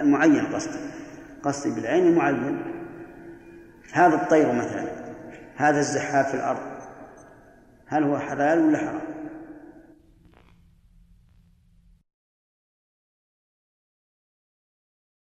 المعين قصدي قصدي بالعين المعين هذا الطير مثلا هذا الزحاف في الأرض هل هو حلال ولا حرام؟